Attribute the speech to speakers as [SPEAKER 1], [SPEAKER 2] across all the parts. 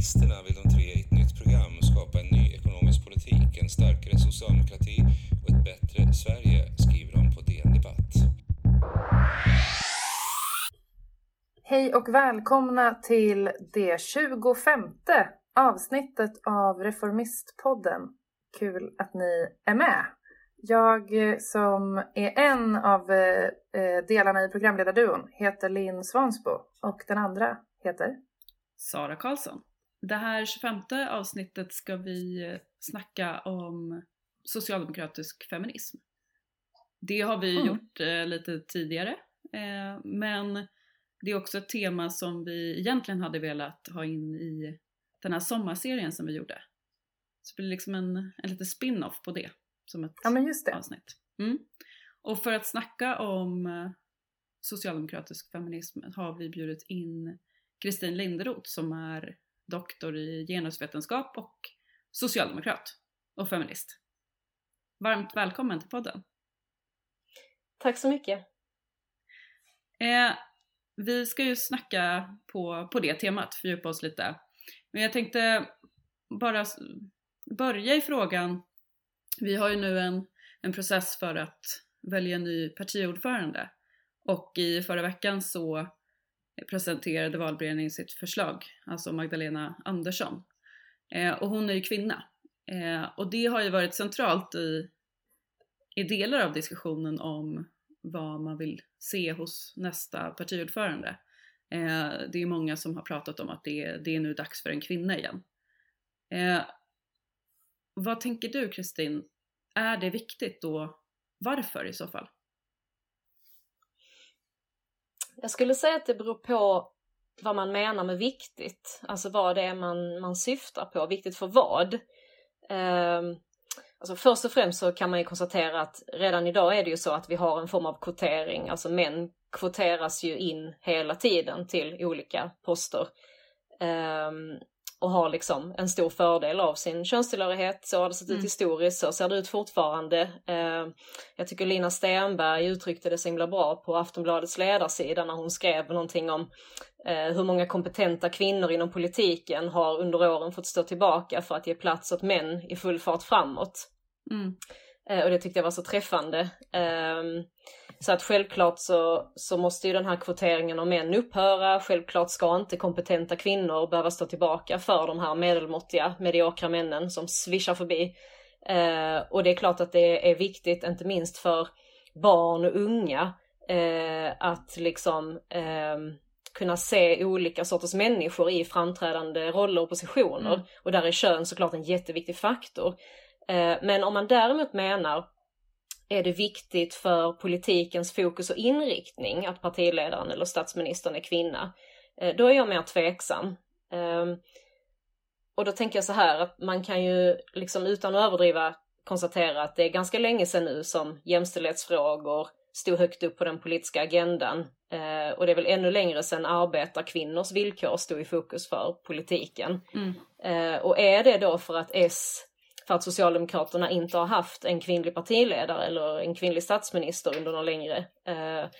[SPEAKER 1] Reformisterna vill de tre i ett nytt program skapa en ny ekonomisk politik, en starkare socialdemokrati och ett bättre Sverige, skriver de på DN Debatt.
[SPEAKER 2] Hej och välkomna till det 25 avsnittet av Reformistpodden. Kul att ni är med. Jag eh, som är en av eh, eh, delarna i programledarduon heter Linn Svansbo och den andra heter
[SPEAKER 3] Sara Karlsson. Det här 25 avsnittet ska vi snacka om socialdemokratisk feminism. Det har vi mm. gjort eh, lite tidigare, eh, men det är också ett tema som vi egentligen hade velat ha in i den här sommarserien som vi gjorde. Så det blir liksom en, en liten spin-off på det som ett
[SPEAKER 2] ja, men just det.
[SPEAKER 3] avsnitt. Mm. Och för att snacka om eh, socialdemokratisk feminism har vi bjudit in Kristin Linderoth som är doktor i genusvetenskap och socialdemokrat och feminist. Varmt välkommen till podden.
[SPEAKER 4] Tack så mycket.
[SPEAKER 3] Eh, vi ska ju snacka på, på det temat, fördjupa oss lite. Men jag tänkte bara börja i frågan. Vi har ju nu en, en process för att välja en ny partiordförande och i förra veckan så presenterade valberedningen sitt förslag, alltså Magdalena Andersson. Eh, och hon är ju kvinna. Eh, och det har ju varit centralt i, i delar av diskussionen om vad man vill se hos nästa partiordförande. Eh, det är många som har pratat om att det, det är nu dags för en kvinna igen. Eh, vad tänker du Kristin? Är det viktigt då? Varför i så fall?
[SPEAKER 4] Jag skulle säga att det beror på vad man menar med viktigt, alltså vad det är man, man syftar på. Viktigt för vad? Um, alltså först och främst så kan man ju konstatera att redan idag är det ju så att vi har en form av kvotering, alltså män kvoteras ju in hela tiden till olika poster. Um, och har liksom en stor fördel av sin könstillhörighet. Så har det sett ut mm. historiskt, så ser det ut fortfarande. Eh, jag tycker Lina Stenberg uttryckte det så himla bra på Aftonbladets ledarsida när hon skrev någonting om eh, hur många kompetenta kvinnor inom politiken har under åren fått stå tillbaka för att ge plats åt män i full fart framåt. Mm. Eh, och det tyckte jag var så träffande. Så att självklart så, så måste ju den här kvoteringen av män upphöra. Självklart ska inte kompetenta kvinnor behöva stå tillbaka för de här medelmåttiga, mediokra männen som svischar förbi. Eh, och det är klart att det är viktigt, inte minst för barn och unga, eh, att liksom eh, kunna se olika sorters människor i framträdande roller och positioner. Mm. Och där är kön såklart en jätteviktig faktor. Eh, men om man däremot menar är det viktigt för politikens fokus och inriktning att partiledaren eller statsministern är kvinna, eh, då är jag mer tveksam. Ehm, och då tänker jag så här att man kan ju liksom utan att överdriva konstatera att det är ganska länge sedan nu som jämställdhetsfrågor stod högt upp på den politiska agendan. Eh, och det är väl ännu längre sedan arbetarkvinnors villkor stod i fokus för politiken. Mm. och är det då för att S för att Socialdemokraterna inte har haft en kvinnlig partiledare eller en kvinnlig statsminister under någon längre eh,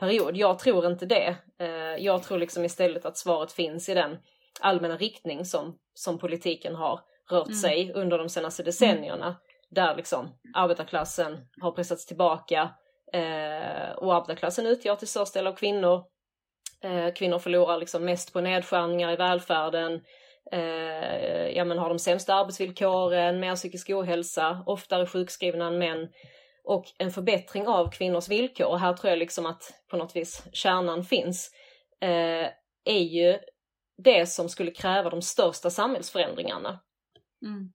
[SPEAKER 4] period. Jag tror inte det. Eh, jag tror liksom istället att svaret finns i den allmänna riktning som, som politiken har rört mm. sig under de senaste decennierna. Där liksom arbetarklassen har pressats tillbaka eh, och arbetarklassen utgör till största del av kvinnor. Eh, kvinnor förlorar liksom mest på nedskärningar i välfärden eh, ja, men har de sämsta arbetsvillkoren, mer psykisk ohälsa, oftare sjukskrivna än män och en förbättring av kvinnors villkor, och här tror jag liksom att på något vis kärnan finns, eh, är ju det som skulle kräva de största samhällsförändringarna. Mm.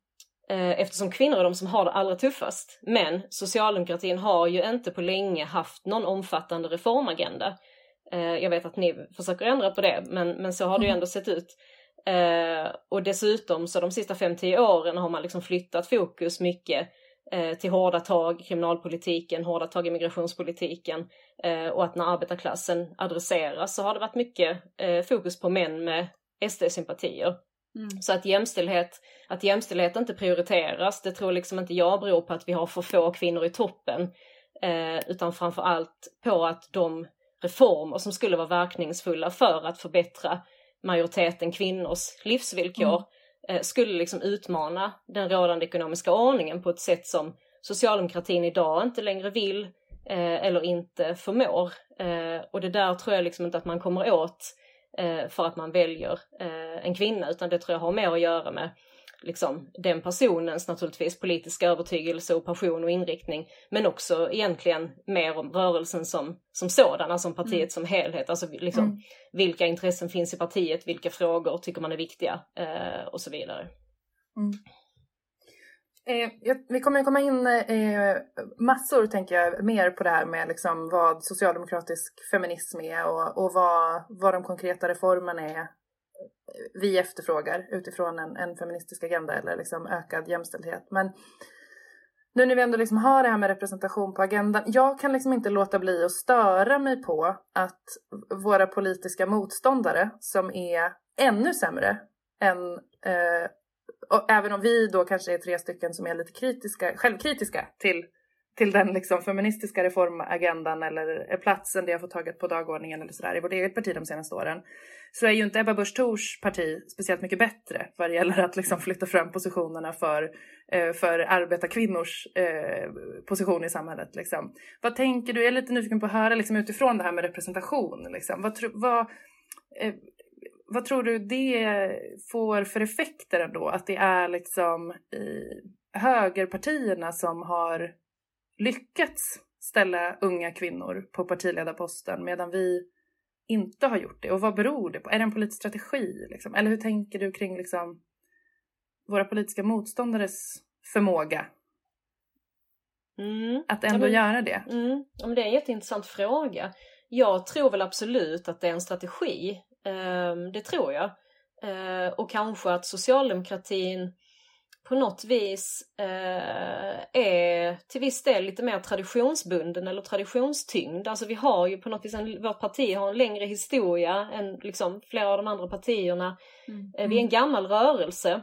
[SPEAKER 4] Eh, eftersom kvinnor är de som har det allra tuffast. Men socialdemokratin har ju inte på länge haft någon omfattande reformagenda. Eh, jag vet att ni försöker ändra på det, men, men så har det ju mm. ändå sett ut. Eh, och dessutom så de sista 5-10 åren har man liksom flyttat fokus mycket eh, till hårda tag i kriminalpolitiken, hårda tag i migrationspolitiken eh, och att när arbetarklassen adresseras så har det varit mycket eh, fokus på män med SD-sympatier. Mm. Så att jämställdhet, att jämställdhet inte prioriteras, det tror liksom inte jag beror på att vi har för få kvinnor i toppen, eh, utan framför allt på att de reformer som skulle vara verkningsfulla för att förbättra majoriteten kvinnors livsvillkor mm. skulle liksom utmana den rådande ekonomiska ordningen på ett sätt som socialdemokratin idag inte längre vill eller inte förmår. och det där tror jag liksom inte att man kommer åt för att man väljer en kvinna utan det tror jag har mer att göra med liksom, den personens naturligtvis politiska övertygelse och passion och inriktning. Men också egentligen mer om rörelsen som, som sådan, alltså om partiet mm. som helhet. Alltså liksom, mm. vilka intressen finns i partiet, vilka frågor tycker man är viktiga eh, och så vidare. Mm.
[SPEAKER 2] Eh, vi kommer komma in eh, massor, tänker jag, mer på det här med liksom vad socialdemokratisk feminism är och, och vad, vad de konkreta reformerna är vi efterfrågar utifrån en, en feministisk agenda eller liksom ökad jämställdhet. Men nu när vi ändå liksom har det här med representation på agendan. Jag kan liksom inte låta bli att störa mig på att våra politiska motståndare som är ännu sämre än eh, och även om vi då kanske är tre stycken som är lite kritiska, självkritiska till till den liksom feministiska reformagendan eller platsen det har fått taget på dagordningen eller sådär i vårt eget parti de senaste åren så är ju inte Ebba Busch Thors parti speciellt mycket bättre vad det gäller att liksom flytta fram positionerna för, eh, för arbetarkvinnors eh, position i samhället. Liksom. Vad tänker du? Jag är lite nyfiken på att höra liksom, utifrån det här med representation. Liksom. Vad, vad, eh, vad tror du det får för effekter ändå? Att det är liksom i högerpartierna som har lyckats ställa unga kvinnor på partiledarposten medan vi inte har gjort det? Och vad beror det på? Är det en politisk strategi? Liksom? Eller hur tänker du kring liksom, våra politiska motståndares förmåga mm. att ändå ja, men, göra det?
[SPEAKER 4] Mm. Ja, det är en jätteintressant fråga. Jag tror väl absolut att det är en strategi. Um, det tror jag. Uh, och kanske att socialdemokratin på något vis eh, är till viss del lite mer traditionsbunden eller traditionstyngd. Alltså vi har ju på något vis, en, vårt parti har en längre historia än liksom flera av de andra partierna. Mm. Eh, vi är en gammal rörelse.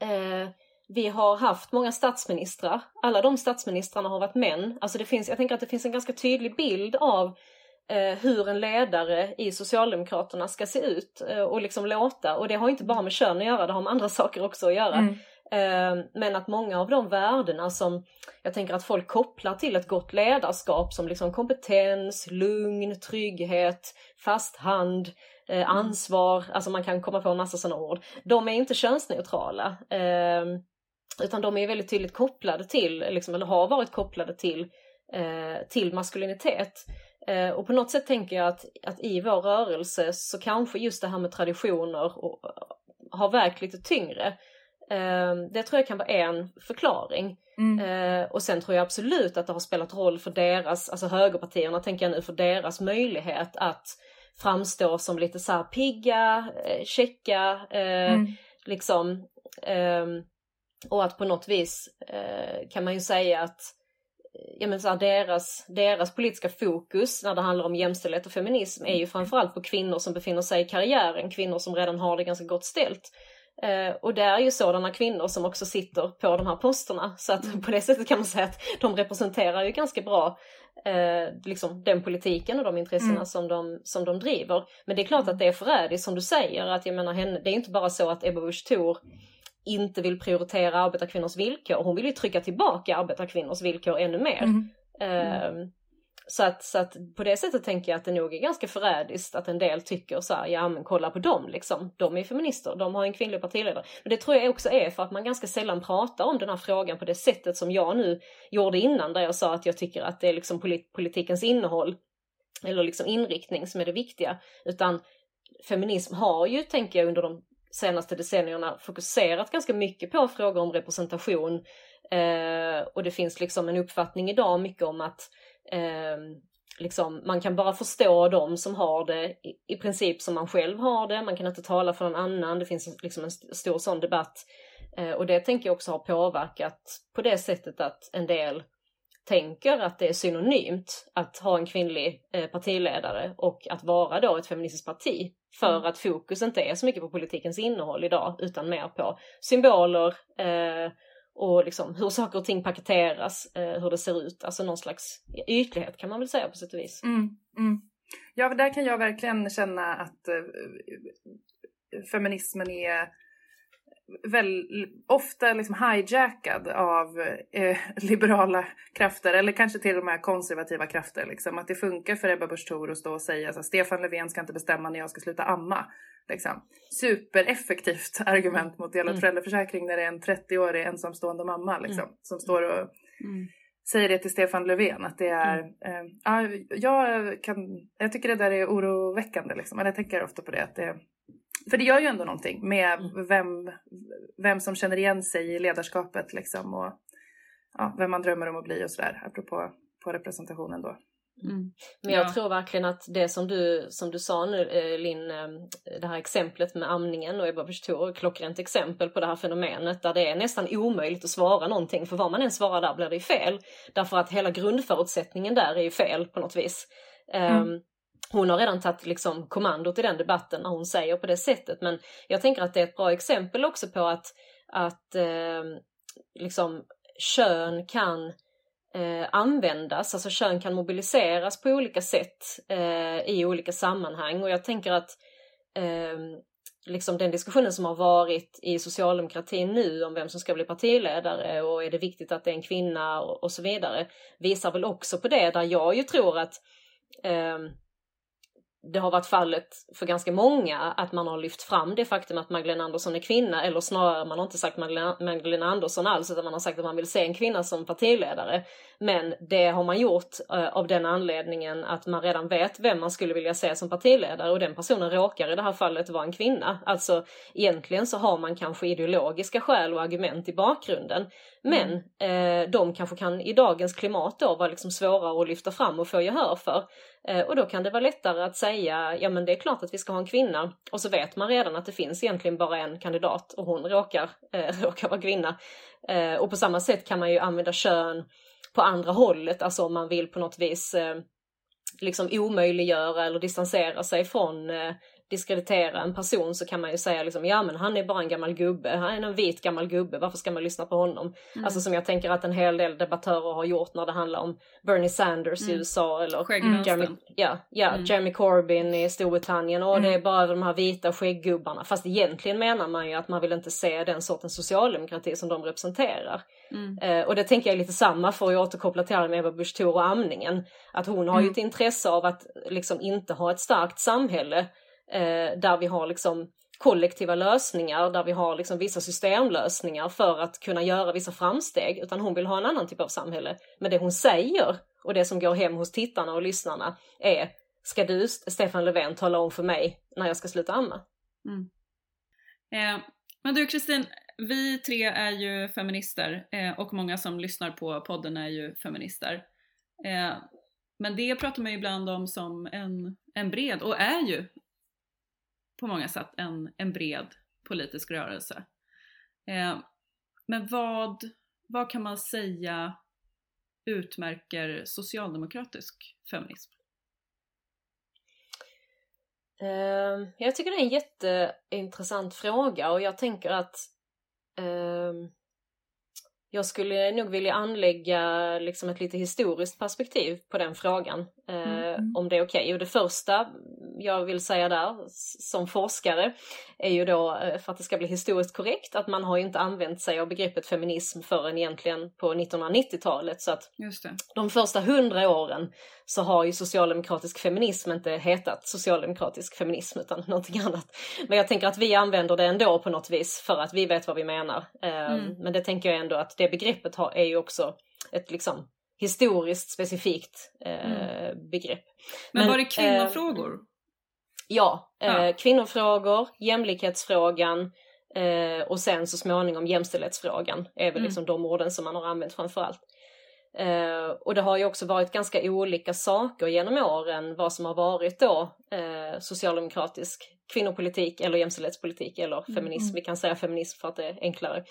[SPEAKER 4] Eh, vi har haft många statsministrar. Alla de statsministrarna har varit män. Alltså det finns, jag tänker att det finns en ganska tydlig bild av eh, hur en ledare i Socialdemokraterna ska se ut eh, och liksom låta. Och det har inte bara med kön att göra, det har med andra saker också att göra. Mm. Ehm, men att många av de värdena som jag tänker att folk kopplar till ett gott ledarskap som liksom kompetens, lugn, trygghet, fast hand, eh, ansvar, alltså man kan komma på en massa sådana ord. De är inte könsneutrala. Ehm, utan de är väldigt tydligt kopplade till, liksom, eller har varit kopplade till, eh, till maskulinitet. Eh, och på något sätt tänker jag att, att i vår rörelse så kanske just det här med traditioner och, har vägt lite tyngre. Ehm, det tror jag kan vara en förklaring. Mm. Ehm, och sen tror jag absolut att det har spelat roll för deras, alltså högerpartierna tänker jag nu, för deras möjlighet att framstå som lite så här pigga, eh, checka, eh, mm. liksom. Ehm, och att på något vis eh, kan man ju säga att ja, men så här, deras, deras politiska fokus när det handlar om jämställdhet och feminism är ju framförallt på kvinnor som befinner sig i karriären, kvinnor som redan har det ganska gott ställt. Eh, och det är ju sådana kvinnor som också sitter på de här posterna. Så att mm. på det sättet kan man säga att de representerar ju ganska bra eh, liksom den politiken och de intressena mm. som, de, som de driver. Men det är klart att det är förrädiskt som du säger, att jag menar henne, det är inte bara så att Ebba Busch Thor inte vill prioritera arbetarkvinnors villkor, hon vill ju trycka tillbaka arbetarkvinnors villkor ännu mer. Mm. Eh, så att, så att på det sättet tänker jag att det nog är ganska förrädiskt att en del tycker så här, ja men kolla på dem liksom, de är feminister, de har en kvinnlig partiledare. Men det tror jag också är för att man ganska sällan pratar om den här frågan på det sättet som jag nu gjorde innan där jag sa att jag tycker att det är liksom polit politikens innehåll eller liksom inriktning som är det viktiga. Utan feminism har ju, tänker jag, under de senaste decennierna fokuserat ganska mycket på frågor om representation eh, och det finns liksom en uppfattning idag mycket om att eh, liksom, man kan bara förstå de som har det i, i, princip som man själv har det, man kan inte tala för någon annan, det finns liksom en st stor sån debatt. Eh, och det tänker jag också har påverkat på det sättet att en del tänker att det är synonymt att ha en kvinnlig eh, partiledare och att vara då ett feministiskt parti. För mm. att fokus inte är så mycket på politikens innehåll idag utan mer på symboler, eh, och liksom hur saker och ting paketeras, eh, hur det ser ut, alltså någon slags ytlighet kan man väl säga på sätt och vis.
[SPEAKER 2] Mm, mm. Ja, där kan jag verkligen känna att eh, feminismen är väl ofta liksom hijackad av eh, liberala krafter eller kanske till och med konservativa krafter. Liksom. Att det funkar för Ebba Busch Thor att stå och säga att Stefan Löfven ska inte bestämma när jag ska sluta amma. Liksom. Supereffektivt argument mot delad mm. föräldraförsäkring när det är en 30-årig ensamstående mamma liksom, mm. som står och mm. säger det till Stefan Löfven. Att det är, mm. eh, jag, kan, jag tycker det där är oroväckande. Liksom. Jag tänker ofta på det. Att det för det gör ju ändå någonting med mm. vem, vem som känner igen sig i ledarskapet liksom och ja, vem man drömmer om att bli och sådär apropå på representationen då.
[SPEAKER 4] Mm. Men jag ja. tror verkligen att det som du, som du sa nu eh, Linn, eh, det här exemplet med amningen och Ebba Busch klockrent exempel på det här fenomenet där det är nästan omöjligt att svara någonting för vad man än svarar där blir det fel. Därför att hela grundförutsättningen där är ju fel på något vis. Mm. Um, hon har redan tagit liksom kommandot i den debatten när hon säger på det sättet. Men jag tänker att det är ett bra exempel också på att, att eh, liksom kön kan eh, användas, alltså kön kan mobiliseras på olika sätt eh, i olika sammanhang. Och jag tänker att eh, liksom den diskussionen som har varit i socialdemokratin nu om vem som ska bli partiledare och är det viktigt att det är en kvinna och, och så vidare visar väl också på det där jag ju tror att eh, det har varit fallet för ganska många att man har lyft fram det faktum att Magdalena Andersson är kvinna eller snarare man har inte sagt Magdalena, Magdalena Andersson alls utan man har sagt att man vill se en kvinna som partiledare. Men det har man gjort eh, av den anledningen att man redan vet vem man skulle vilja se som partiledare och den personen råkar i det här fallet vara en kvinna. Alltså egentligen så har man kanske ideologiska skäl och argument i bakgrunden. Men mm. eh, de kanske kan i dagens klimat då vara liksom svårare att lyfta fram och få gehör för. Eh, och då kan det vara lättare att säga, ja men det är klart att vi ska ha en kvinna. Och så vet man redan att det finns egentligen bara en kandidat och hon råkar, eh, råkar vara kvinna. Eh, och på samma sätt kan man ju använda kön på andra hållet, alltså om man vill på något vis eh, liksom omöjliggöra eller distansera sig från eh, diskreditera en person så kan man ju säga liksom, ja men han är bara en gammal gubbe, han är en vit gammal gubbe, varför ska man lyssna på honom? Mm. Alltså som jag tänker att en hel del debattörer har gjort när det handlar om Bernie Sanders mm. i USA eller Jeremy, ja, ja, mm. Jeremy Corbyn i Storbritannien och det är mm. bara de här vita skägggubbarna. Fast egentligen menar man ju att man vill inte se den sortens socialdemokrati som de representerar. Mm. Eh, och det tänker jag är lite samma för att återkoppla till det här med Eva Busch Thor och amningen. Att hon har ju mm. ett intresse av att liksom inte ha ett starkt samhälle eh, där vi har liksom kollektiva lösningar, där vi har liksom vissa systemlösningar för att kunna göra vissa framsteg, utan hon vill ha en annan typ av samhälle. Men det hon säger och det som går hem hos tittarna och lyssnarna är Ska du, Stefan Löfven, tala om för mig när jag ska sluta amma? Mm.
[SPEAKER 3] Eh, men du Kristin, vi tre är ju feminister eh, och många som lyssnar på podden är ju feminister. Eh, men det pratar man ju ibland om som en, en bred, och är ju på många sätt en, en bred politisk rörelse. Eh, men vad, vad kan man säga utmärker socialdemokratisk feminism?
[SPEAKER 4] Eh, jag tycker det är en jätteintressant fråga och jag tänker att eh, jag skulle nog vilja anlägga liksom ett lite historiskt perspektiv på den frågan. Eh, mm. Om det är okej. Okay. Och det första jag vill säga där som forskare är ju då eh, för att det ska bli historiskt korrekt att man har inte använt sig av begreppet feminism förrän egentligen på 1990-talet så att de första hundra åren så har ju socialdemokratisk feminism inte hetat socialdemokratisk feminism utan någonting annat. Men jag tänker att vi använder det ändå på något vis för att vi vet vad vi menar. Ehm, mm. Men det tänker jag ändå att det begreppet har, är ju också ett liksom historiskt specifikt eh, mm. begrepp.
[SPEAKER 3] Men, Men var det kvinnofrågor?
[SPEAKER 4] Ja, ja. Eh, kvinnofrågor, jämlikhetsfrågan eh, och sen så småningom jämställdhetsfrågan är väl mm. liksom de orden som man har använt framförallt. Eh, och det har ju också varit ganska olika saker genom åren vad som har varit då eh, socialdemokratisk kvinnopolitik eller jämställdhetspolitik eller mm, feminism. Mm. Vi kan säga feminism för att det är enklare.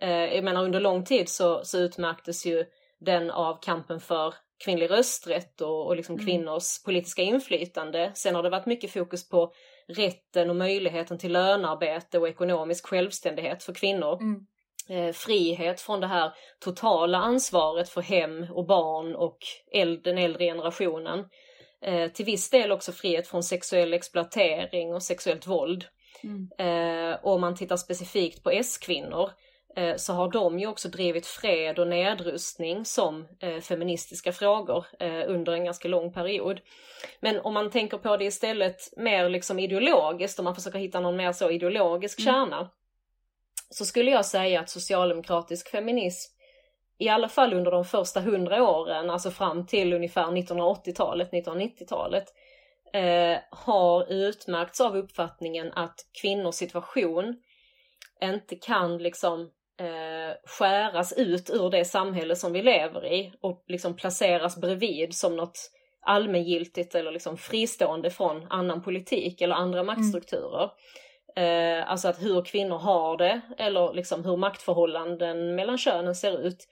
[SPEAKER 4] Eh, jag menar under lång tid så, så utmärktes ju den av kampen för kvinnlig rösträtt och, och liksom mm. kvinnors politiska inflytande. Sen har det varit mycket fokus på rätten och möjligheten till lönarbete och ekonomisk självständighet för kvinnor. Mm. Eh, frihet från det här totala ansvaret för hem och barn och äld, den äldre generationen. Eh, till viss del också frihet från sexuell exploatering och sexuellt våld.
[SPEAKER 3] Mm.
[SPEAKER 4] Eh, och om man tittar specifikt på S-kvinnor så har de ju också drivit fred och nedrustning som eh, feministiska frågor eh, under en ganska lång period. Men om man tänker på det istället mer liksom ideologiskt, om man försöker hitta någon mer så ideologisk
[SPEAKER 3] Mm.
[SPEAKER 4] kärna, så skulle jag säga att socialdemokratisk feminism i alla fall under de första hundra åren, alltså fram till ungefär 1980-talet, 1990-talet, eh, har utmärkts av uppfattningen att kvinnors situation inte kan liksom eh, skäras ut ur det samhälle som vi lever i och liksom placeras bredvid som något allmängiltigt eller liksom fristående från annan politik eller andra maktstrukturer. Eh, alltså att hur kvinnor har det eller liksom hur maktförhållanden mellan könen ser ut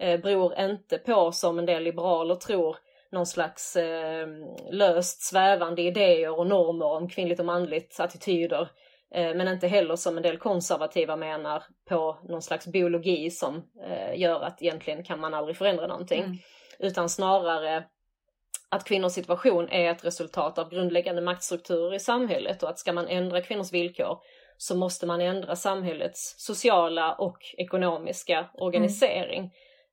[SPEAKER 4] eh, beror inte på, som en del liberaler tror, någon slags eh, löst svävande idéer och normer om kvinnligt och manligt attityder. Eh, men inte heller som en del konservativa menar på någon slags biologi som eh, gör att egentligen kan man aldrig förändra någonting.
[SPEAKER 3] Mm.
[SPEAKER 4] Utan snarare att kvinnors situation är ett resultat av grundläggande maktstrukturer i samhället och att ska man ändra kvinnors villkor så måste man ändra samhällets sociala och ekonomiska organisering.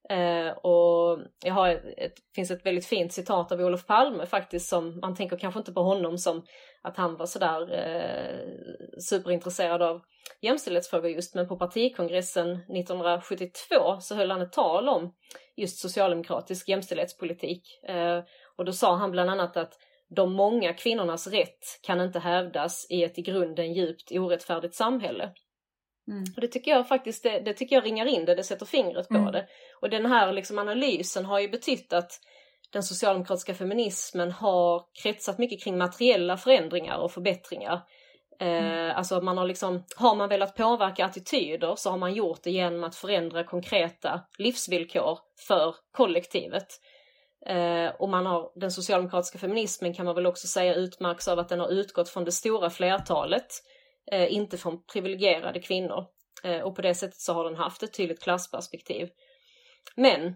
[SPEAKER 4] Eh, och jag har ett, ett, finns ett väldigt fint citat av Olof Palme faktiskt som man tänker kanske inte på honom som att han var sådär eh, superintresserad av jämställdhetsfrågor just men på partikongressen 1972 så höll han ett tal om just socialdemokratisk jämställdhetspolitik. Eh, och då sa han bland annat att de många kvinnornas rätt kan inte hävdas i ett i grunden djupt orättfärdigt samhälle.
[SPEAKER 3] Mm.
[SPEAKER 4] Och det tycker jag faktiskt, det, det tycker jag ringar in det, det sätter fingret på
[SPEAKER 2] Mm.
[SPEAKER 4] det. Och den här liksom analysen har ju betytt att den socialdemokratiska feminismen har kretsat mycket kring materiella förändringar och förbättringar. Eh, alltså man har liksom, har man velat påverka attityder så har man gjort det genom att förändra konkreta livsvillkor för kollektivet. Eh, och man har, den socialdemokratiska feminismen kan man väl också säga utmärks av att den har utgått från det stora flertalet, eh, inte från privilegierade kvinnor. Eh, och på det sättet så har den haft ett tydligt klassperspektiv. Men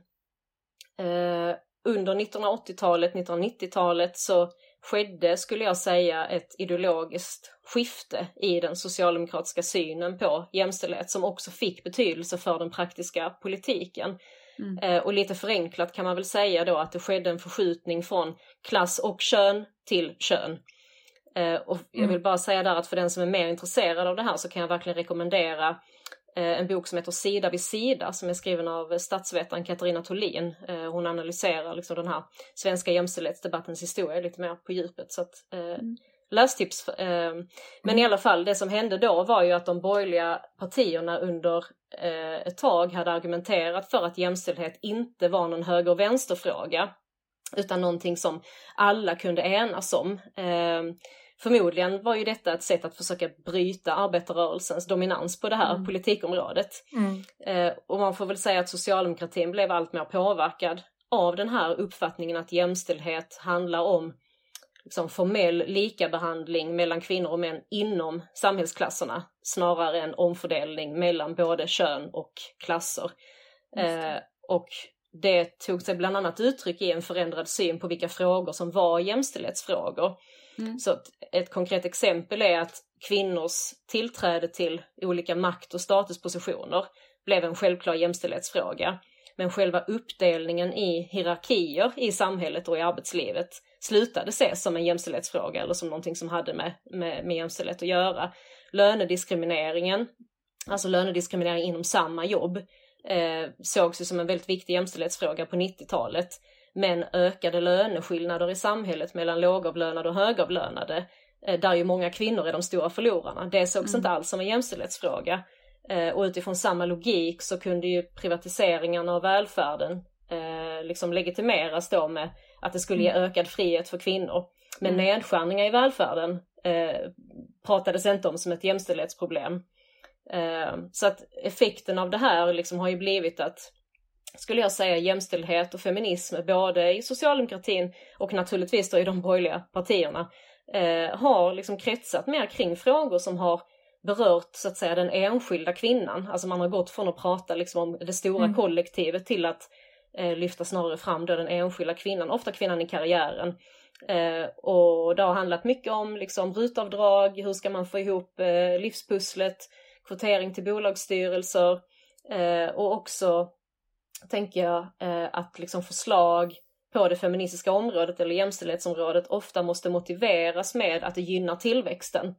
[SPEAKER 4] under 1980-talet, 1990-talet så skedde, skulle jag säga, ett ideologiskt skifte i den socialdemokratiska synen på jämställdhet som också fick betydelse för den praktiska politiken.
[SPEAKER 3] Mm.
[SPEAKER 4] Eh, och lite förenklat kan man väl säga då att det skedde en förskjutning från klass och kön till kön. Eh, och jag vill bara säga där att för den som är mer intresserad av det här så kan jag verkligen rekommendera en bok som heter Sida vid sida som är skriven av statsvetaren Katarina Tholin. Eh, hon analyserar liksom den här svenska jämställdhetsdebattens historia lite mer på djupet. Så att, eh,
[SPEAKER 3] Mm.
[SPEAKER 4] Lästips. Eh, men i alla fall, det som hände då var ju att de borgerliga partierna under eh, ett tag hade argumenterat för att jämställdhet inte var någon höger och vänsterfråga utan någonting som alla kunde enas om. Förmodligen var ju detta ett sätt att försöka bryta arbetarrörelsens dominans på det här
[SPEAKER 3] Mm.
[SPEAKER 4] politikområdet.
[SPEAKER 2] Mm.
[SPEAKER 4] Eh, och man får väl säga att socialdemokratin blev allt mer påverkad av den här uppfattningen att jämställdhet handlar om liksom, formell likabehandling mellan kvinnor och män inom samhällsklasserna snarare än omfördelning mellan både kön och klasser. Eh, och det tog sig bland annat uttryck i en förändrad syn på vilka frågor som var jämställdhetsfrågor.
[SPEAKER 3] Mm.
[SPEAKER 4] Så ett konkret exempel är att kvinnors tillträde till olika makt och statuspositioner blev en självklar jämställdhetsfråga. Men själva uppdelningen i hierarkier i samhället och i arbetslivet slutade ses som en jämställdhetsfråga eller som någonting som hade med, med, med jämställdhet att göra. Lönediskrimineringen, alltså lönediskriminering inom samma jobb, eh, sågs ju som en väldigt viktig jämställdhetsfråga på 90-talet. Men ökade löneskillnader i samhället mellan lågavlönade och högavlönade, eh, där ju många kvinnor är de stora förlorarna, det sågs
[SPEAKER 3] Mm.
[SPEAKER 4] inte alls som en jämställdhetsfråga. Eh, och utifrån samma logik så kunde ju privatiseringarna av välfärden eh, liksom legitimeras då med att det skulle ge ökad frihet för kvinnor. Men
[SPEAKER 3] Mm.
[SPEAKER 4] nedskärningar i välfärden eh, pratades inte om som ett jämställdhetsproblem. Eh, så att effekten av det här liksom har ju blivit att, skulle jag säga, jämställdhet och feminism både i socialdemokratin och naturligtvis då i de borgerliga partierna eh, har liksom kretsat mer kring frågor som har berört så att säga den enskilda kvinnan. Alltså man har gått från att prata liksom om det stora
[SPEAKER 2] Mm.
[SPEAKER 4] kollektivet till att eh, lyfta snarare fram då den enskilda kvinnan, ofta kvinnan i karriären. Eh, och det har handlat mycket om liksom rutavdrag, hur ska man få ihop eh, livspusslet, kvotering till bolagsstyrelser eh, och också tänker jag eh, att liksom förslag på det feministiska området eller jämställdhetsområdet ofta måste motiveras med att det gynnar tillväxten.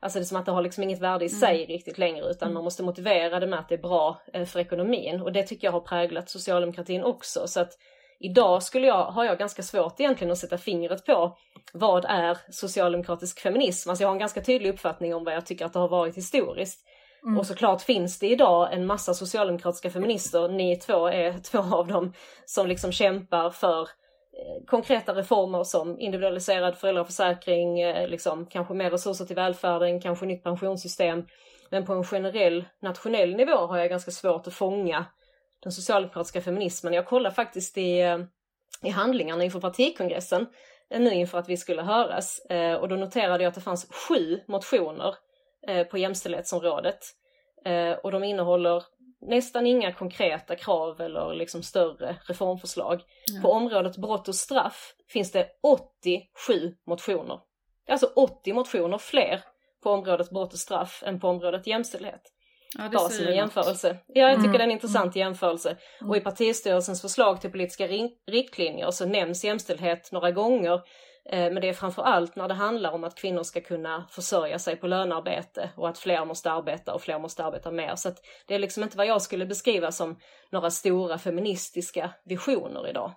[SPEAKER 4] Alltså det är som att det har liksom inget värde i sig mm. riktigt längre utan mm. man måste motivera det med att det är bra eh, för ekonomin och det tycker jag har präglat socialdemokratin också. Så att idag skulle jag, har jag ganska svårt egentligen att sätta fingret på vad är socialdemokratisk feminism. Alltså jag har en ganska tydlig uppfattning om vad jag tycker att det har varit historiskt. Mm. Och såklart finns det idag en massa socialdemokratiska feminister, ni två är två av dem, som liksom kämpar för eh, konkreta reformer som individualiserad föräldraförsäkring, eh, liksom, kanske mer resurser till välfärden, kanske nytt pensionssystem. Men på en generell nationell nivå har jag ganska svårt att fånga den socialdemokratiska feminismen. Jag kollade faktiskt i, eh, i handlingarna inför partikongressen nu inför att vi skulle höras och då noterade jag att det fanns sju motioner på jämställdhetsområdet. Eh, och de innehåller nästan inga konkreta krav eller liksom större reformförslag. Mm. På området brott och straff finns det 87 motioner. Det är alltså 80 motioner fler på området brott och straff än på området jämställdhet. Ja, Bara som en jämförelse. Ja, jag tycker mm. det är en intressant mm. jämförelse. Mm. Och i partistyrelsens förslag till politiska riktlinjer så nämns jämställdhet några gånger Eh, men det är framför allt när det handlar om att kvinnor ska kunna försörja sig på lönearbete och att fler måste arbeta och fler måste arbeta mer. Så det är liksom inte vad jag skulle beskriva som några stora feministiska visioner idag.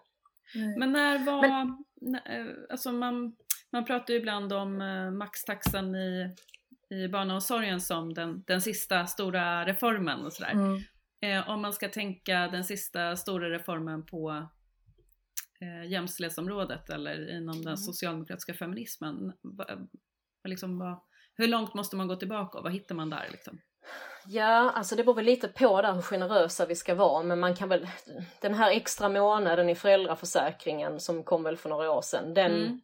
[SPEAKER 3] Men när var, Men... Eh, alltså man, man pratar ju ibland om eh, maxtaxan i, i barnomsorgen som den, den sista stora reformen och sådär. Mm. Eh, om man ska tänka den sista stora reformen på eh, jämställdhetsområdet eller inom den mm. socialdemokratiska feminismen? Va, liksom, va, hur långt måste man gå tillbaka och vad hittar man där? Liksom?
[SPEAKER 4] Ja, alltså det beror väl lite på där hur generösa vi ska vara, men man kan väl, den här extra månaden i föräldraförsäkringen som kom väl för några år sedan, den, mm.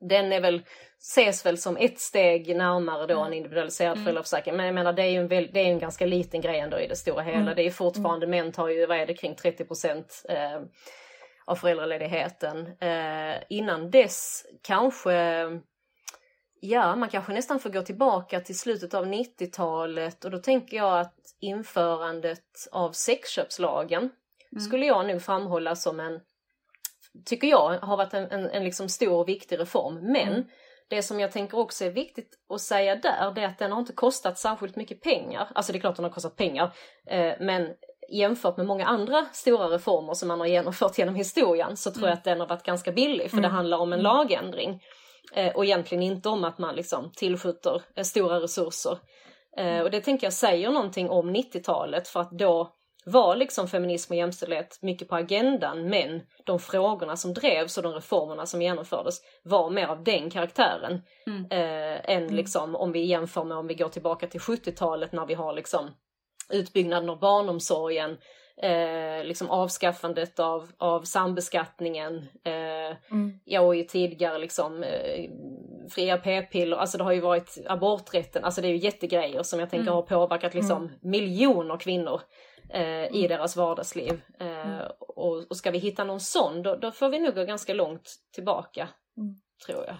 [SPEAKER 4] den är väl, ses väl som ett steg närmare då mm. en individualiserad mm. föräldraförsäkring. Men jag menar det är ju en, väl, det är en ganska liten grej ändå i det stora hela. Mm. Det är fortfarande, mm. män tar ju, vad är det, kring 30 procent eh, av föräldraledigheten. Eh, innan dess kanske, ja man kanske nästan får gå tillbaka till slutet av 90-talet och då tänker jag att införandet av sexköpslagen mm. skulle jag nog framhålla som en, tycker jag har varit en, en, en liksom stor och viktig reform. Men mm. det som jag tänker också är viktigt att säga där, det är att den har inte kostat särskilt mycket pengar. Alltså det är klart den har kostat pengar, eh, men jämfört med många andra stora reformer som man har genomfört genom historien så tror jag mm. att den har varit ganska billig för det mm. handlar om en mm. lagändring. Eh, och egentligen inte om att man liksom tillskjuter eh, stora resurser. Eh, och det tänker jag säger någonting om 90-talet för att då var liksom feminism och jämställdhet mycket på agendan men de frågorna som drevs och de reformerna som genomfördes var mer av den karaktären. Mm. Eh, än liksom om vi jämför med om vi går tillbaka till 70-talet när vi har liksom utbyggnaden av barnomsorgen, eh, liksom avskaffandet av, av sambeskattningen, eh, mm. ja och ju tidigare liksom eh, fria p-piller, alltså det har ju varit aborträtten, alltså det är ju jättegrejer som jag tänker mm. har påverkat liksom mm. miljoner kvinnor eh, i mm. deras vardagsliv. Eh, mm. och, och ska vi hitta någon sån, då, då får vi nog gå ganska långt tillbaka, mm. tror jag.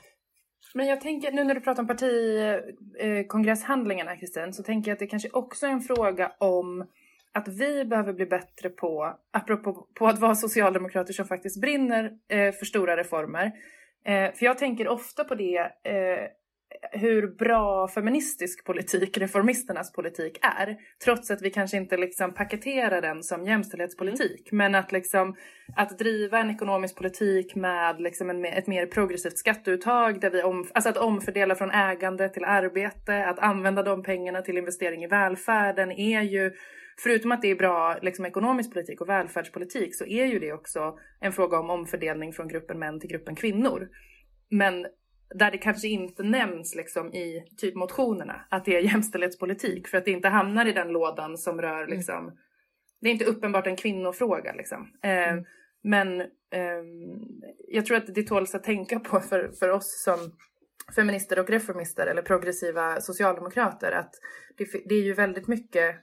[SPEAKER 2] Men jag tänker, nu när du pratar om partikongresshandlingarna eh, Kristin, så tänker jag att det kanske också är en fråga om att vi behöver bli bättre på, apropå på att vara socialdemokrater som faktiskt brinner eh, för stora reformer. Eh, för jag tänker ofta på det eh, hur bra feministisk politik reformisternas politik är. Trots att vi kanske inte liksom paketerar den som jämställdhetspolitik. Mm. Men att, liksom, att driva en ekonomisk politik med liksom en, ett mer progressivt skatteuttag. Där vi om, alltså att omfördela från ägande till arbete. Att använda de pengarna till investering i välfärden är ju Förutom att det är bra liksom, ekonomisk politik och välfärdspolitik så är ju det också en fråga om omfördelning från gruppen män till gruppen kvinnor. Men där det kanske inte nämns liksom i typ motionerna att det är jämställdhetspolitik för att det inte hamnar i den lådan som rör mm. liksom, mm. det är inte uppenbart en kvinnofråga liksom. Eh, mm. Men eh, jag tror att det tåls att tänka på för, för oss som feminister och reformister eller progressiva socialdemokrater att det, det är ju väldigt mycket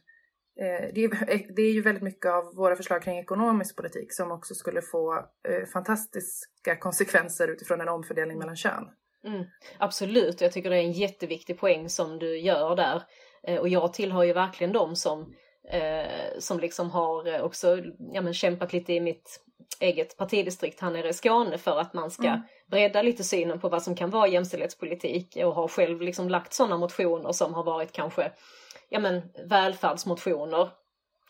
[SPEAKER 2] eh, det, är, det är ju väldigt mycket av våra förslag kring ekonomisk politik som också skulle få eh, fantastiska konsekvenser utifrån en omfördelning mellan kön.
[SPEAKER 4] Mm, absolut, jag tycker det är en jätteviktig poäng som du gör där. Eh, och jag tillhör ju verkligen dem som, eh, som liksom har eh, också ja, men kämpat lite i mitt eget partidistrikt här nere i Skåne för att man ska mm. bredda lite synen på vad som kan vara jämställdhetspolitik och har själv liksom lagt sådana motioner som har varit kanske ja, men, välfärdsmotioner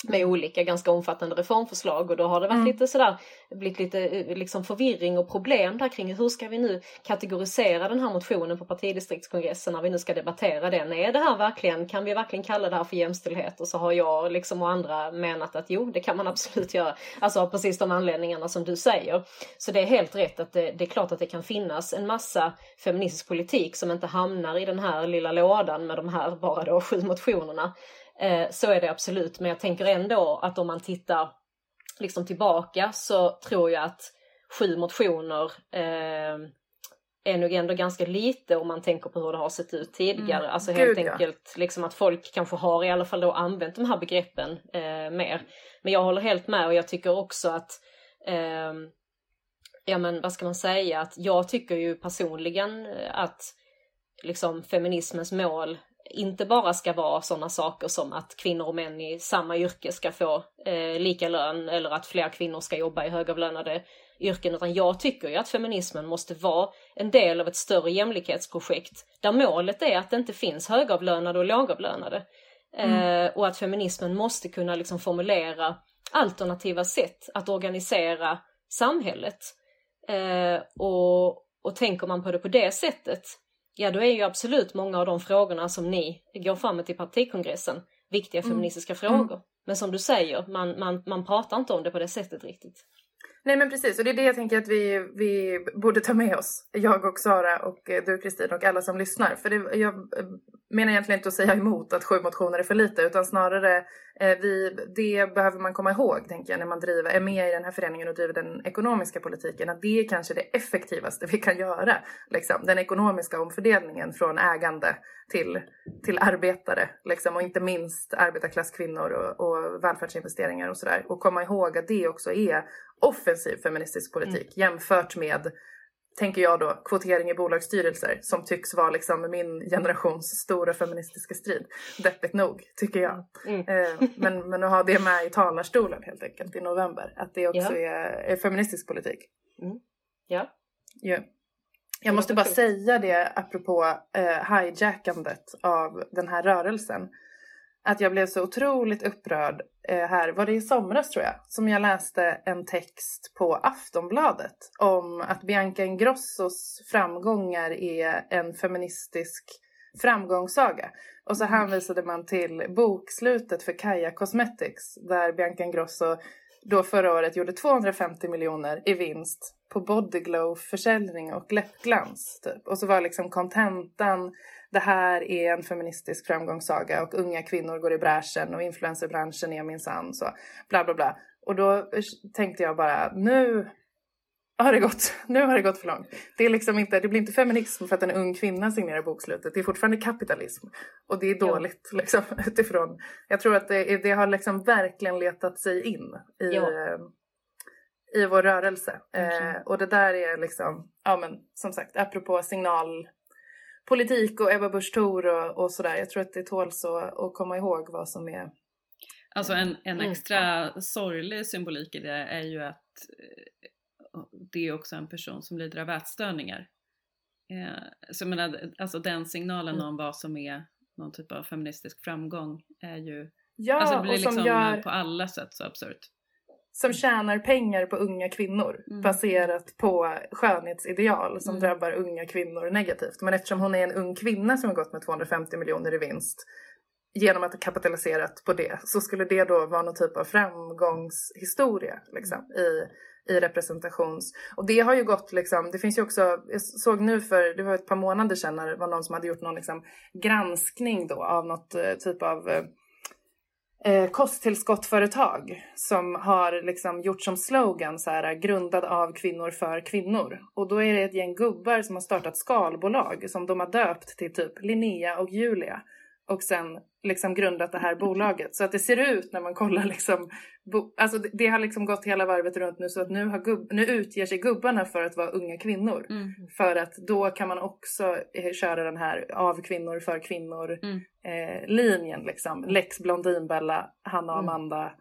[SPEAKER 4] med olika ganska omfattande reformförslag och då har det varit mm. lite sådär, blivit lite eh, liksom förvirring och problem där kring hur ska vi nu kategorisera den här motionen på partidistriktskongressen när vi nu ska debattera den. Är det här verkligen, kan vi verkligen kalla det här för jämställdhet? Och så har jag liksom och andra menat att jo, det kan man absolut göra. Alltså av precis de anledningarna som du säger. Så det är helt rätt att det, det är klart att det kan finnas en massa feministisk politik som inte hamnar i den här lilla lådan med de här bara då sju motionerna. Eh, så är det absolut, men jag tänker ändå att om man tittar liksom tillbaka så tror jag att sju motioner eh, är nog ändå ganska lite om man tänker på hur det har sett ut tidigare. Mm, alltså helt Gud, enkelt ja. liksom att folk kanske har i alla fall då använt de här begreppen eh, mer. Men jag håller helt med och jag tycker också att eh, ja men vad ska man säga, att jag tycker ju personligen att liksom feminismens mål inte bara ska vara sådana saker som att kvinnor och män i samma yrke ska få eh, lika lön eller att fler kvinnor ska jobba i högavlönade yrken utan jag tycker ju att feminismen måste vara en del av ett större jämlikhetsprojekt där målet är att det inte finns högavlönade och lågavlönade. Mm. Eh, och att feminismen måste kunna liksom formulera alternativa sätt att organisera samhället. Eh, och, och tänker man på det på det sättet ja då är ju absolut många av de frågorna som ni går fram med till partikongressen viktiga mm. feministiska mm. frågor. Men som du säger, man, man, man pratar inte om det på det sättet riktigt.
[SPEAKER 2] Nej men precis och det är det jag tänker att vi, vi borde ta med oss. Jag och Sara och eh, du Kristin och alla som lyssnar. För det, jag eh, menar egentligen inte att säga emot att sju motioner är för lite utan snarare eh, vi, det behöver man komma ihåg tänker jag när man driver, är med i den här föreningen och driver den ekonomiska politiken. Att det är kanske det effektivaste vi kan göra. Liksom. Den ekonomiska omfördelningen från ägande till, till arbetare liksom, och inte minst arbetarklasskvinnor och, och välfärdsinvesteringar och sådär. Och komma ihåg att det också är offensivt offensiv feministisk politik mm. jämfört med tänker jag då, kvotering i bolagsstyrelser som tycks vara liksom min generations stora feministiska strid. Deppigt nog, tycker jag. Mm. Eh, men, men att ha det med i talarstolen helt enkelt i november, att det också ja. är, är, feministisk politik.
[SPEAKER 4] Mm. Ja.
[SPEAKER 2] Yeah. Jag måste bara säga det apropå eh, hijackandet av den här rörelsen att jag blev så otroligt upprörd eh, här, var det i somras tror jag, som jag läste en text på Aftonbladet om att Bianca Ingrossos framgångar är en feministisk framgångssaga. Och så hänvisade man till bokslutet för Kaja Cosmetics där Bianca Ingrosso då förra året gjorde 250 miljoner i vinst på bodyglow-försäljning och läppglans. Typ. Och så var liksom kontentan det här är en feministisk framgångssaga och unga kvinnor går i bräschen och influencerbranschen är minsann så bla bla bla. Och då tänkte jag bara nu har det gått, nu har det gått för långt. Det, är liksom inte, det blir inte feminism för att en ung kvinna signerar bokslutet. Det är fortfarande kapitalism. Och det är dåligt ja. liksom, utifrån. Jag tror att det, det har liksom verkligen letat sig in i, ja. i vår rörelse. Okay. Eh, och det där är liksom, ja men som sagt, apropå signal politik och Ebba Busch Thor och, och sådär. Jag tror att det tåls att, att komma ihåg vad som är
[SPEAKER 3] Alltså en, en mm. extra mm. sorglig symbolik i det är ju att eh, det är också en person som lider av ätstörningar. Eh, så jag menar, alltså den signalen mm. om vad som är någon typ av feministisk framgång är ju,
[SPEAKER 2] ja,
[SPEAKER 3] alltså det blir liksom
[SPEAKER 2] gör...
[SPEAKER 3] på alla sätt så absurt
[SPEAKER 2] som tjänar pengar på unga kvinnor mm. baserat på skönhetsideal som mm. drabbar unga kvinnor negativt. Men eftersom hon är en ung kvinna som har gått med 250 miljoner i vinst genom att ha kapitaliserat på det så skulle det då vara någon typ av framgångshistoria liksom, i, i representations... Och det har ju gått liksom, det finns ju också, jag såg nu för, det var ett par månader sedan när det var någon som hade gjort någon liksom granskning då av något eh, typ av eh, kosttillskottföretag som har liksom gjort som slogan så här grundad av kvinnor för kvinnor. Och då är det ett gäng gubbar som har startat skalbolag som de har döpt till typ Linnea och Julia och sen liksom grundat det här bolaget. Så att det ser ut när man kollar liksom, bo, alltså det, det, har liksom gått hela varvet runt nu så att nu, har gubb, nu utger sig gubbarna för att vara unga kvinnor.
[SPEAKER 3] Mm.
[SPEAKER 2] För att då kan man också eh, köra den här av kvinnor för kvinnor
[SPEAKER 3] Mm.
[SPEAKER 2] eh, linjen liksom. Lex Blondinbella, Hanna och
[SPEAKER 4] Mm.
[SPEAKER 2] Amanda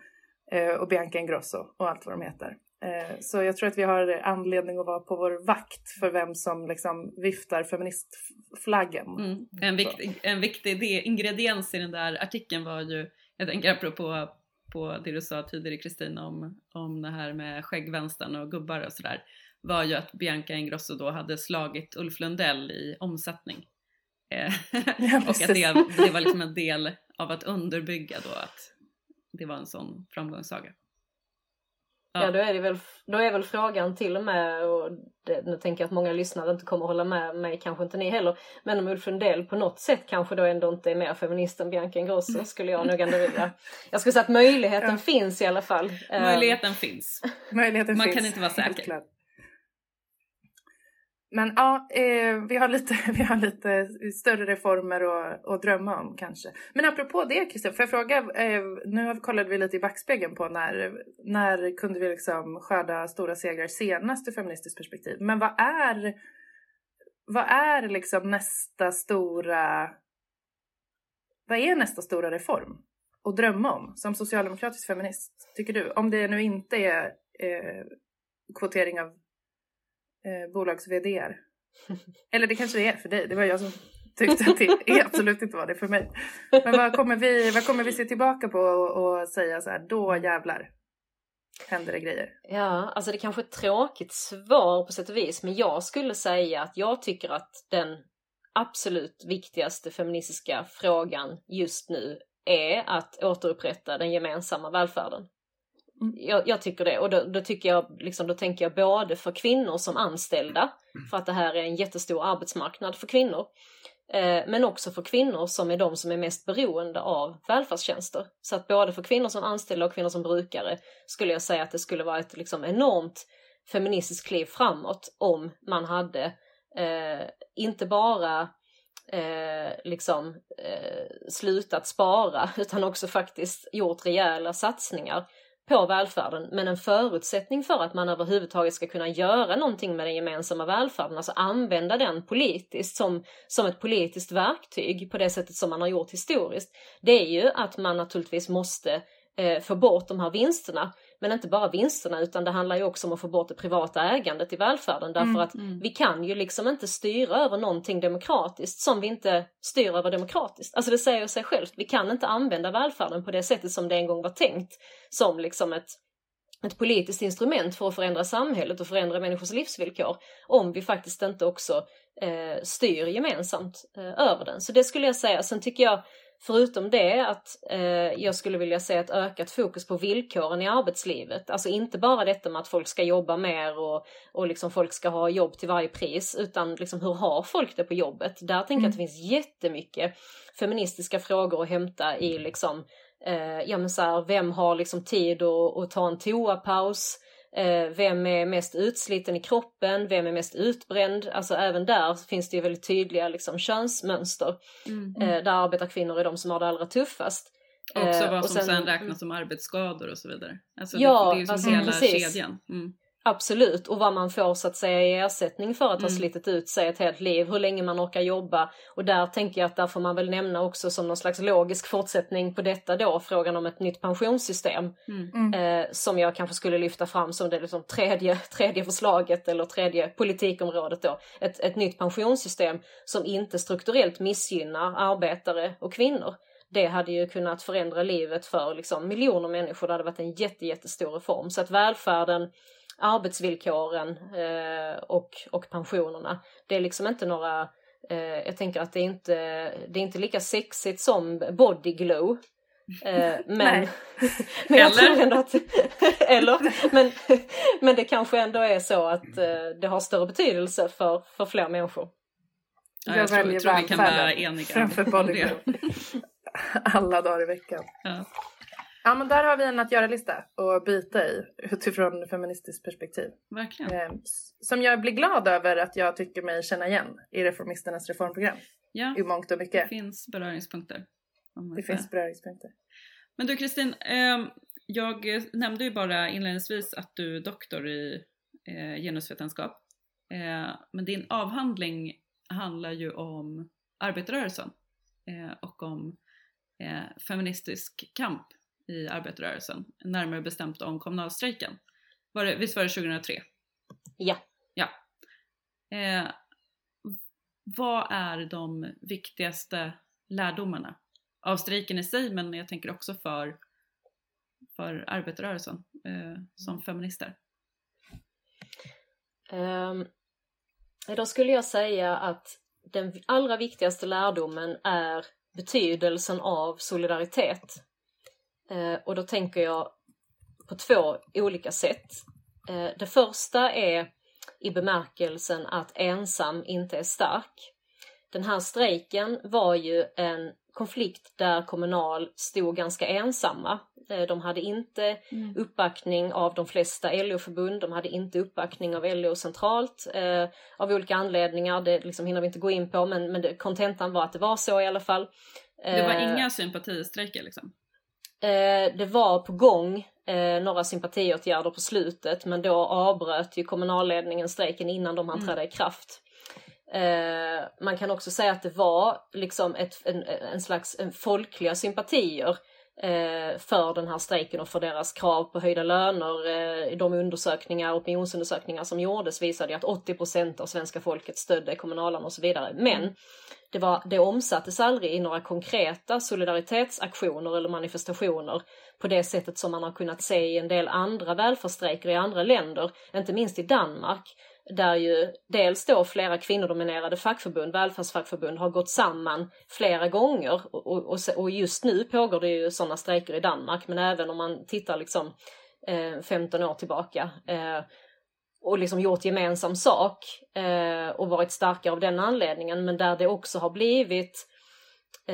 [SPEAKER 2] eh, och Bianca Ingrosso och allt vad de heter. Eh, så jag tror att vi har anledning att vara på vår vakt för vem som liksom viftar feministflaggen.
[SPEAKER 3] Mm. En, viktig, en viktig ingrediens i den där artikeln var ju, jag tänker apropå på det du sa tidigare Kristina om, om det här med skäggvänstern och gubbar och sådär, var ju att Bianca Ingrosso då hade slagit Ulf Lundell i omsättning. Eh,
[SPEAKER 2] Ja,
[SPEAKER 3] och att det, det var liksom en del av att underbygga då att det var en sån framgångssaga.
[SPEAKER 4] Ja, då är, det väl, då är väl frågan till och med, och det, nu tänker jag att många lyssnare inte kommer att hålla med mig, kanske inte ni heller, men om Ulf Lundell på något sätt kanske då ändå inte är mer feminist än Bianca Ingrosso skulle jag nog ändå vilja. Jag skulle säga att möjligheten
[SPEAKER 2] Ja.
[SPEAKER 4] finns i alla fall. Eh,
[SPEAKER 3] Möjligheten finns.
[SPEAKER 2] Möjligheten
[SPEAKER 3] Man
[SPEAKER 2] finns.
[SPEAKER 3] kan inte vara säker.
[SPEAKER 2] Men ja, eh, vi, har lite, vi har lite större reformer att, att drömma om kanske. Men apropå det Christian, får jag fråga, eh, nu kollade vi lite i backspegeln på när, när kunde vi liksom skörda stora segrar senast ur feministiskt perspektiv. Men vad är, vad är liksom nästa stora, vad är nästa stora reform att drömma om som socialdemokratisk feminist, tycker du? Om det nu inte är eh, kvotering av eh, bolags vd Eller det kanske det är för dig, det var jag som tyckte att det absolut inte var det för mig. Men vad kommer vi, vad kommer vi se tillbaka på och, och säga så här, då jävlar händer det grejer.
[SPEAKER 4] Ja, alltså det kanske är ett tråkigt svar på sätt och vis, men jag skulle säga att jag tycker att den absolut viktigaste feministiska frågan just nu är att återupprätta den gemensamma välfärden.
[SPEAKER 2] Mm.
[SPEAKER 4] Jag, jag tycker det och då, då, tycker jag, liksom, då tänker jag både för kvinnor som anställda, för att det här är en jättestor arbetsmarknad för kvinnor, eh, men också för kvinnor som är de som är mest beroende av välfärdstjänster. Så att både för kvinnor som anställda och kvinnor som brukare skulle jag säga att det skulle vara ett liksom, enormt feministiskt kliv framåt om man hade eh, inte bara eh, liksom eh, slutat spara utan också faktiskt gjort rejäla satsningar på välfärden. Men en förutsättning för att man överhuvudtaget ska kunna göra någonting med den gemensamma välfärden, alltså använda den politiskt som, som ett politiskt verktyg på det sättet som man har gjort historiskt, det är ju att man naturligtvis måste eh, få bort de här vinsterna. Men inte bara vinsterna utan det handlar ju också om att få bort det privata ägandet i välfärden därför
[SPEAKER 2] Mm,
[SPEAKER 4] att
[SPEAKER 3] mm.
[SPEAKER 4] vi kan ju liksom inte styra över någonting demokratiskt som vi inte styr över demokratiskt. Alltså det säger sig självt, vi kan inte använda välfärden på det sättet som det en gång var tänkt som liksom ett ett politiskt instrument för att förändra samhället och förändra människors livsvillkor om vi faktiskt inte också eh, styr gemensamt eh, över den. Så det skulle jag säga. Sen tycker jag förutom det att eh, jag skulle vilja se ett ökat fokus på villkoren i arbetslivet. Alltså inte bara detta med att folk ska jobba mer och, och liksom folk ska ha jobb till varje pris utan liksom hur har folk det på jobbet? Där tänker jag att det finns jättemycket feministiska frågor att hämta i liksom eh, ja men så här, vem har liksom tid att, att ta en toapaus? Eh, vem är mest utsliten i kroppen? Vem är mest utbränd? Alltså även där finns det väldigt tydliga liksom, könsmönster.
[SPEAKER 3] Mm.
[SPEAKER 4] Eh, där arbetarkvinnor är de som har det allra tuffast.
[SPEAKER 3] Också
[SPEAKER 4] Eh,
[SPEAKER 3] vad
[SPEAKER 4] och
[SPEAKER 3] som sen,
[SPEAKER 4] sen-
[SPEAKER 3] räknas som arbetsskador och så vidare. Alltså
[SPEAKER 4] Ja,
[SPEAKER 3] det, det är ju som
[SPEAKER 4] alltså,
[SPEAKER 3] hela
[SPEAKER 4] precis.
[SPEAKER 3] kedjan. Mm.
[SPEAKER 4] Absolut, och vad man får så att säga i ersättning för att ha
[SPEAKER 3] Mm.
[SPEAKER 4] slitit ut sig ett helt liv, hur länge man orkar jobba. Och där tänker jag att där får man väl nämna också som någon slags logisk fortsättning på detta då, frågan om ett nytt pensionssystem.
[SPEAKER 3] Mm.
[SPEAKER 2] Mm.
[SPEAKER 4] eh, som jag kanske skulle lyfta fram som det liksom tredje, tredje förslaget eller tredje politikområdet då. Ett, ett nytt pensionssystem som inte strukturellt missgynnar arbetare och kvinnor. Det hade ju kunnat förändra livet för liksom miljoner människor. Det hade varit en jätte, jättestor reform. Så att välfärden, arbetsvillkoren eh, och, och pensionerna, det är liksom inte några eh, jag tänker att det är inte det är inte lika sexigt som body glow. Eh, men,
[SPEAKER 2] Nej.
[SPEAKER 4] men jag
[SPEAKER 3] Eller?
[SPEAKER 4] tror ändå att... eller? Men, men det kanske ändå är så att eh, det har större betydelse för, för fler människor.
[SPEAKER 3] Ja,
[SPEAKER 2] Jag
[SPEAKER 3] jag tror, tror vi kan vara eniga
[SPEAKER 2] framför bodybuilding.
[SPEAKER 3] det.
[SPEAKER 2] Alla dagar i veckan.
[SPEAKER 3] Ja.
[SPEAKER 2] Ja men där har vi en att göra-lista att byta i utifrån feministiskt perspektiv.
[SPEAKER 3] Verkligen.
[SPEAKER 2] Eh, s- som jag blir glad över att jag tycker mig känna igen i Reformisternas reformprogram
[SPEAKER 3] Ja,
[SPEAKER 2] i mångt och
[SPEAKER 3] det
[SPEAKER 2] mycket.
[SPEAKER 3] finns beröringspunkter.
[SPEAKER 2] Det finns beröringspunkter.
[SPEAKER 3] Men du Kristin, eh, jag nämnde ju bara inledningsvis att du är doktor i eh, genusvetenskap. Eh, men din avhandling handlar ju om arbetarrörelsen eh, och om eh, feministisk kamp i arbetarrörelsen. Närmare bestämt om kommunalstrejken. Var det, visst var det 2003?
[SPEAKER 4] Ja.
[SPEAKER 3] Ja. Eh, vad är de viktigaste lärdomarna av strejken i sig men jag tänker också för, för arbetarrörelsen eh, som feminister?
[SPEAKER 4] Um, då skulle jag säga att den allra viktigaste lärdomen är betydelsen av solidaritet. Uh, och då tänker jag på två olika sätt. Uh, det första är i bemärkelsen att ensam inte är stark. Den här strejken var ju en konflikt där Kommunal stod ganska ensamma. Eh, de hade inte mm. uppbackning av de flesta LO-förbund, de hade inte uppbackning av LO centralt eh, av olika anledningar. Det liksom hinner vi inte gå in på men, men kontentan var att det var så i alla fall.
[SPEAKER 3] Det var eh, inga sympatistrejker liksom?
[SPEAKER 4] Eh, det var på gång eh, några sympatiåtgärder på slutet men då avbröt ju kommunalledningen strejken innan de hann mm. träda i kraft. Eh, man kan också säga att det var liksom ett, en, en slags en folkliga sympatier för den här strejken och för deras krav på höjda löner. Eh, de undersökningar, opinionsundersökningar som gjordes visade att 80% av svenska folket stödde kommunalarna och så vidare. Men det, var, det omsattes aldrig i några konkreta solidaritetsaktioner eller manifestationer på det sättet som man har kunnat se i en del andra välfärdsstrejker i andra länder, inte minst i Danmark där ju dels då flera kvinnodominerade fackförbund, välfärdsfackförbund, har gått samman flera gånger. Och, och, och just nu pågår det ju sådana strejker i Danmark men även om man tittar liksom eh, 15 år tillbaka eh, och liksom gjort gemensam sak eh, och varit starka av den anledningen men där det också har blivit Eh,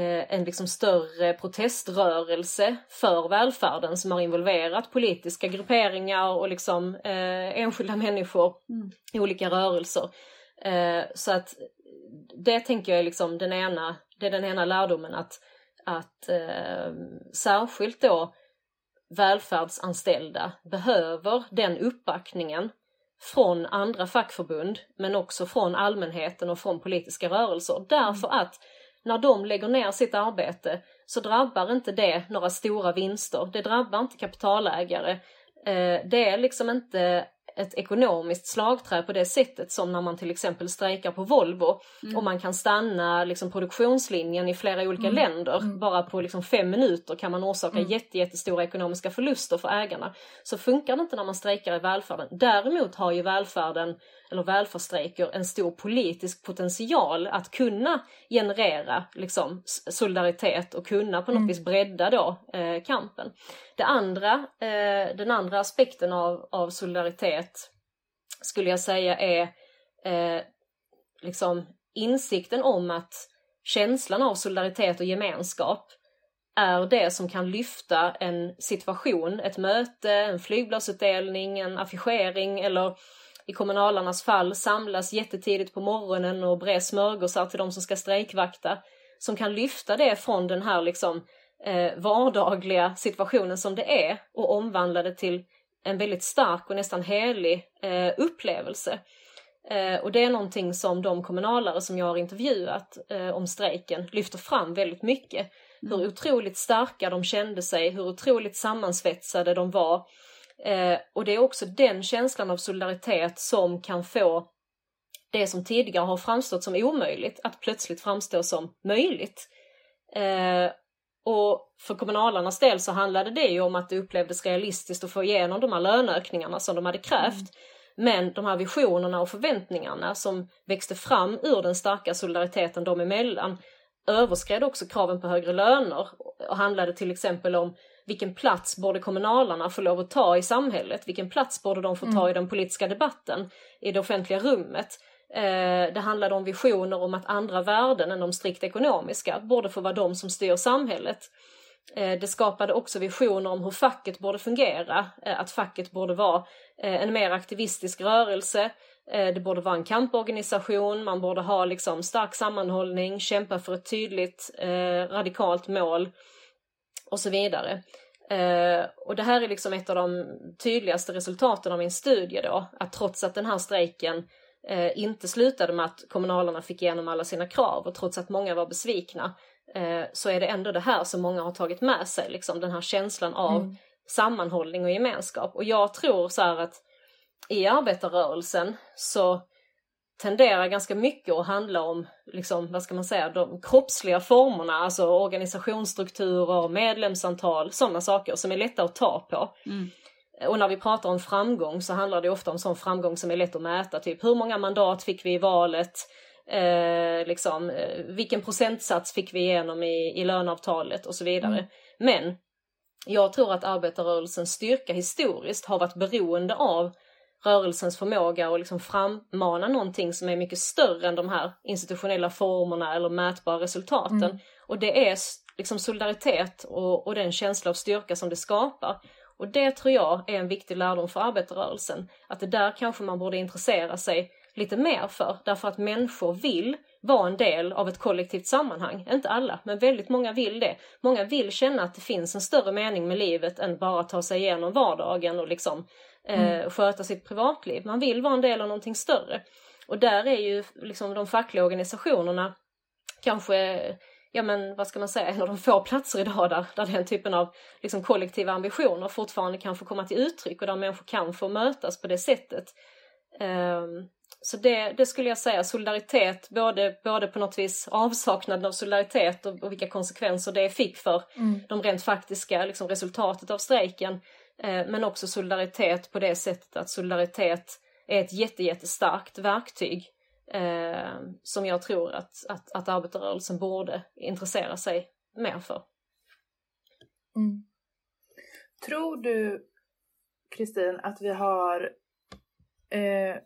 [SPEAKER 4] en liksom större proteströrelse för välfärden som har involverat politiska grupperingar och liksom eh, enskilda människor mm. i olika rörelser. Eh, så att det tänker jag är liksom den ena, det är den ena lärdomen att, att eh, särskilt då välfärdsanställda behöver den uppbackningen från andra fackförbund men också från allmänheten och från politiska rörelser. Därför mm. att när de lägger ner sitt arbete så drabbar inte det några stora vinster. Det drabbar inte kapitalägare. Eh, det är liksom inte ett ekonomiskt slagträ på det sättet som när man till exempel strejkar på Volvo mm. och man kan stanna liksom produktionslinjen i flera olika mm. länder. Mm. Bara på liksom fem minuter kan man orsaka mm. jätte, jättestora ekonomiska förluster för ägarna. Så funkar det inte när man strejkar i välfärden. Däremot har ju välfärden eller välfärdsstrejker en stor politisk potential att kunna generera liksom, solidaritet och kunna på något mm. vis bredda då eh, kampen. Det andra, eh, den andra aspekten av, av solidaritet skulle jag säga är eh, liksom insikten om att känslan av solidaritet och gemenskap är det som kan lyfta en situation, ett möte, en flygbladsutdelning, en affischering eller i kommunalarnas fall samlas jättetidigt på morgonen och bre smörgåsar till de som ska strejkvakta. Som kan lyfta det från den här liksom eh, vardagliga situationen som det är och omvandla det till en väldigt stark och nästan helig eh, upplevelse. Eh, och det är någonting som de kommunalare som jag har intervjuat eh, om strejken lyfter fram väldigt mycket. Mm. Hur otroligt starka de kände sig, hur otroligt sammansvetsade de var Eh, och det är också den känslan av solidaritet som kan få det som tidigare har framstått som omöjligt att plötsligt framstå som möjligt. Eh, och för kommunalarnas del så handlade det ju om att det upplevdes realistiskt att få igenom de här löneökningarna som de hade krävt. Mm. Men de här visionerna och förväntningarna som växte fram ur den starka solidariteten dem emellan överskred också kraven på högre löner och handlade till exempel om vilken plats borde kommunalarna få lov att ta i samhället? Vilken plats borde de få ta mm. i den politiska debatten, i det offentliga rummet? Eh, det handlade om visioner om att andra värden än de strikt ekonomiska borde få vara de som styr samhället. Eh, det skapade också visioner om hur facket borde fungera, eh, att facket borde vara en mer aktivistisk rörelse, det borde vara en kamporganisation, man borde ha liksom stark sammanhållning, kämpa för ett tydligt radikalt mål och så vidare. Eh, och det här är liksom ett av de tydligaste resultaten av min studie då, att trots att den här strejken eh, inte slutade med att kommunalarna fick igenom alla sina krav och trots att många var besvikna eh, så är det ändå det här som många har tagit med sig, liksom den här känslan av mm. sammanhållning och gemenskap. Och jag tror så här att i arbetarrörelsen så tenderar ganska mycket att handla om, liksom, vad ska man säga, de kroppsliga formerna, alltså organisationsstrukturer, medlemsantal, sådana saker som är lätta att ta på. Mm. Och när vi pratar om framgång så handlar det ofta om sån framgång som är lätt att mäta, typ hur många mandat fick vi i valet, eh, liksom, eh, vilken procentsats fick vi igenom i, i löneavtalet och så vidare. Mm. Men jag tror att arbetarrörelsens styrka historiskt har varit beroende av rörelsens förmåga att liksom frammana någonting som är mycket större än de här institutionella formerna eller mätbara resultaten. Mm. Och det är liksom solidaritet och, och den känsla av styrka som det skapar. Och det tror jag är en viktig lärdom för arbetarrörelsen. Att det där kanske man borde intressera sig lite mer för. Därför att människor vill vara en del av ett kollektivt sammanhang. Inte alla, men väldigt många vill det. Många vill känna att det finns en större mening med livet än bara ta sig igenom vardagen och liksom. Eh, sköta sitt privatliv. Man vill vara en del av någonting större. Och där är ju liksom de fackliga organisationerna kanske ja men vad ska man säga, en av de få platser idag där, där den typen av liksom, kollektiva ambitioner fortfarande kan få komma till uttryck och där människor kan få mötas på det sättet. Um, så det, det, skulle jag säga, solidaritet, både, både på något vis avsaknaden av solidaritet och, och vilka konsekvenser det fick för mm. de rent faktiska liksom, resultatet av strejken. Eh, men också solidaritet på det sättet att solidaritet är ett jätte, jättestarkt verktyg eh, som jag tror att, att, att arbetarrörelsen borde intressera sig mer för.
[SPEAKER 2] Mm. Tror du, Kristin, att vi har eh,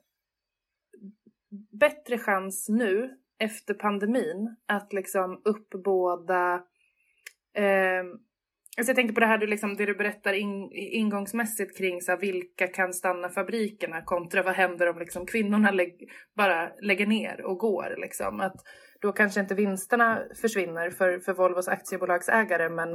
[SPEAKER 2] bättre chans nu efter pandemin att liksom uppbåda eh, Alltså jag tänker på det här du, liksom, det du berättar in, ingångsmässigt kring så här, vilka kan stanna fabrikerna kontra vad händer om liksom, kvinnorna lägg, bara lägger ner och går. Liksom. Att då kanske inte vinsterna försvinner för, för Volvos aktiebolagsägare men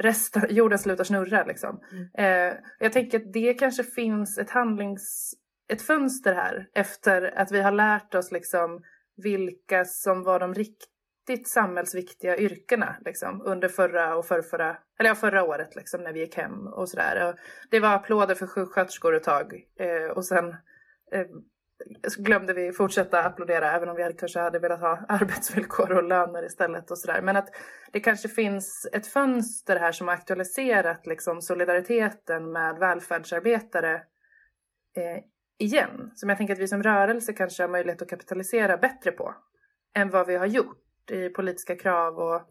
[SPEAKER 2] resten, jorden slutar snurra. Liksom. Mm. Eh, jag tänker att det kanske finns ett handlings ett fönster här efter att vi har lärt oss liksom vilka som var de riktigt samhällsviktiga yrkena liksom, under förra och förrförra, eller ja, förra året liksom, när vi gick hem och sådär. Det var applåder för sjuksköterskor ett tag eh, och sen eh, glömde vi fortsätta applådera även om vi kanske hade velat ha arbetsvillkor och löner istället och sådär. Men att det kanske finns ett fönster här som har aktualiserat liksom solidariteten med välfärdsarbetare eh, igen. Som jag tänker att vi som rörelse kanske har möjlighet att kapitalisera bättre på. Än vad vi har gjort i politiska krav och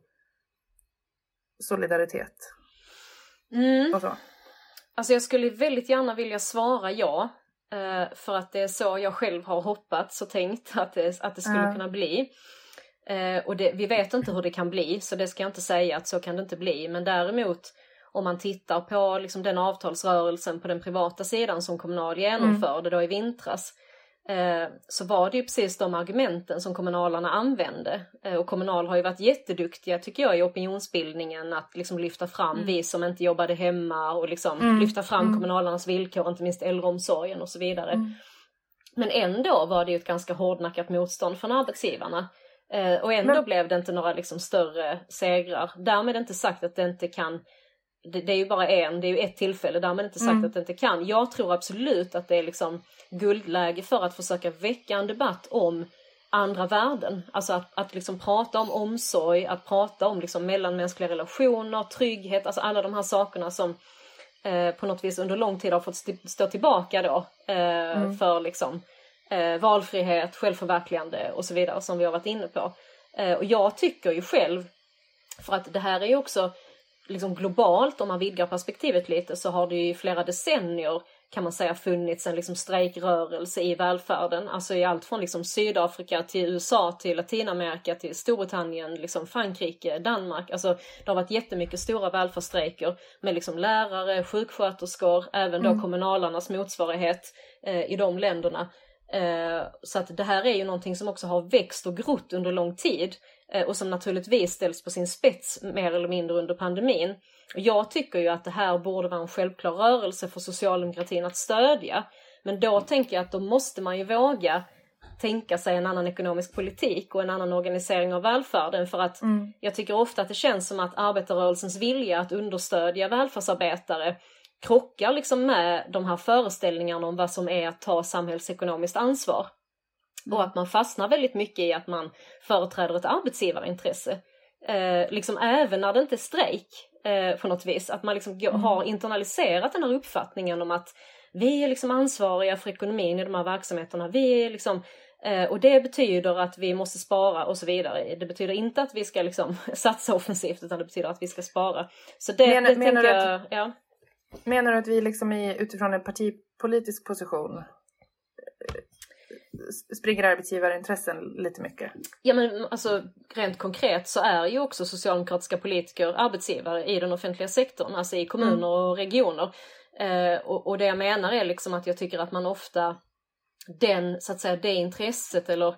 [SPEAKER 2] solidaritet.
[SPEAKER 4] Mm.
[SPEAKER 2] Och så.
[SPEAKER 4] Alltså jag skulle väldigt gärna vilja svara ja. Eh, för att det är så jag själv har hoppats och tänkt att det, att det skulle uh. kunna bli. Eh, och det, vi vet inte hur det kan bli så det ska jag inte säga att så kan det inte bli. Men däremot om man tittar på liksom den avtalsrörelsen på den privata sidan som Kommunal genomförde mm. då i vintras så var det ju precis de argumenten som kommunalarna använde. Eh, och Kommunal har ju varit jätteduktiga tycker jag i opinionsbildningen att liksom lyfta fram mm. vi som inte jobbade hemma och liksom mm. lyfta fram mm. kommunalarnas villkor, inte minst äldreomsorgen och så vidare. Mm. Men ändå var det ju ett ganska hårdnackat motstånd från arbetsgivarna. Eh, och ändå Men... blev det inte några liksom större segrar. Därmed inte sagt att det inte kan det, det, är ju bara en, det är ju ett tillfälle, därmed inte sagt mm. att det inte kan. Jag tror absolut att det är liksom guldläge för att försöka väcka en debatt om andra värden. Alltså att, att liksom prata om omsorg, att prata om liksom mellanmänskliga relationer, trygghet, alltså alla de här sakerna som eh, på något vis under lång tid har fått st stå tillbaka då eh, mm. för liksom eh, valfrihet, självförverkligande och så vidare som vi har varit inne på. Eh, och jag tycker ju själv, för att det här är ju också liksom globalt, om man vidgar perspektivet lite, så har det ju i flera decennier kan man säga funnits en liksom strejkrörelse i välfärden. Alltså i allt från liksom Sydafrika till USA till Latinamerika till Storbritannien, liksom Frankrike, Danmark. Alltså det har varit jättemycket stora välfärdsstrejker med liksom lärare, sjuksköterskor, även då mm. kommunalarnas motsvarighet eh, i de länderna. Eh, så att det här är ju någonting som också har växt och grott under lång tid eh, och som naturligtvis ställs på sin spets mer eller mindre under pandemin. Jag tycker ju att det här borde vara en självklar rörelse för socialdemokratin att stödja. Men då tänker jag att då måste man ju våga tänka sig en annan ekonomisk politik och en annan organisering av välfärden för att mm. jag tycker ofta att det känns som att arbetarrörelsens vilja att understödja välfärdsarbetare krockar liksom med de här föreställningarna om vad som är att ta samhällsekonomiskt ansvar. Mm. Och att man fastnar väldigt mycket i att man företräder ett arbetsgivarintresse. Eh, liksom även när det inte är strejk eh, på något vis. Att man liksom mm. har internaliserat den här uppfattningen om att vi är liksom ansvariga för ekonomin i de här verksamheterna. Vi är liksom Eh, och det betyder att vi måste spara och så vidare. Det betyder inte att vi ska liksom satsa offensivt utan det betyder att vi ska spara. Så det, menar, det menar tänker jag, ja.
[SPEAKER 2] Menar du att vi liksom är utifrån en partipolitisk position eh, springer arbetsgivarintressen lite mycket?
[SPEAKER 4] Ja men alltså rent konkret så är ju också socialdemokratiska politiker arbetsgivare i den offentliga sektorn, alltså i kommuner mm. och regioner. Eh, och, och det jag menar är liksom att jag tycker att man ofta den, så att säga, det intresset eller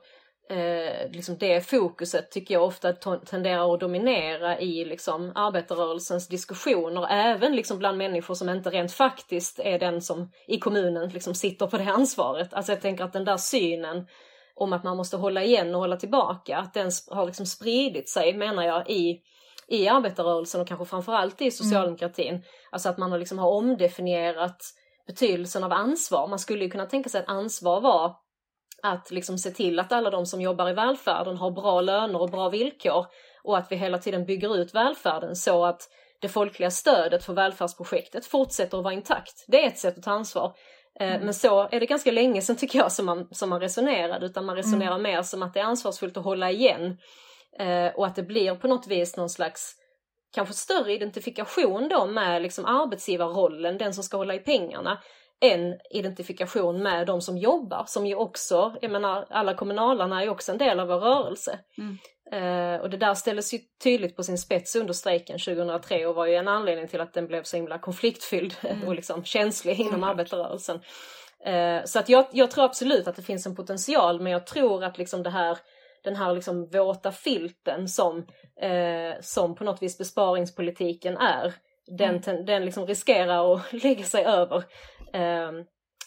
[SPEAKER 4] eh, liksom det fokuset tycker jag ofta tenderar att dominera i liksom arbetarrörelsens diskussioner, även liksom bland människor som inte rent faktiskt är den som i kommunen liksom sitter på det ansvaret. Alltså jag tänker att den där synen om att man måste hålla igen och hålla tillbaka, att den har liksom spridit sig menar jag i i arbetarrörelsen och kanske framförallt i socialdemokratin. Mm. Alltså att man liksom har omdefinierat betydelsen av ansvar. Man skulle ju kunna tänka sig att ansvar var att liksom se till att alla de som jobbar i välfärden har bra löner och bra villkor och att vi hela tiden bygger ut välfärden så att det folkliga stödet för välfärdsprojektet fortsätter att vara intakt. Det är ett sätt att ta ansvar. Eh, mm. Men så är det ganska länge sedan tycker jag som man, som man resonerade utan man resonerar mm. mer som att det är ansvarsfullt att hålla igen eh, och att det blir på något vis någon slags kanske större identifikation då med liksom arbetsgivarrollen, den som ska hålla i pengarna, än identifikation med de som jobbar som ju också, jag menar alla kommunalarna är ju också en del av vår rörelse. Mm. Eh, och det där ställdes ju tydligt på sin spets under strejken 2003 och var ju en anledning till att den blev så himla konfliktfylld mm. och liksom känslig inom mm. arbetarrörelsen. Eh, så att jag, jag tror absolut att det finns en potential men jag tror att liksom det här den här liksom våta filten som, eh, som på något vis besparingspolitiken är. Den, mm. den liksom riskerar att lägga sig över. Eh,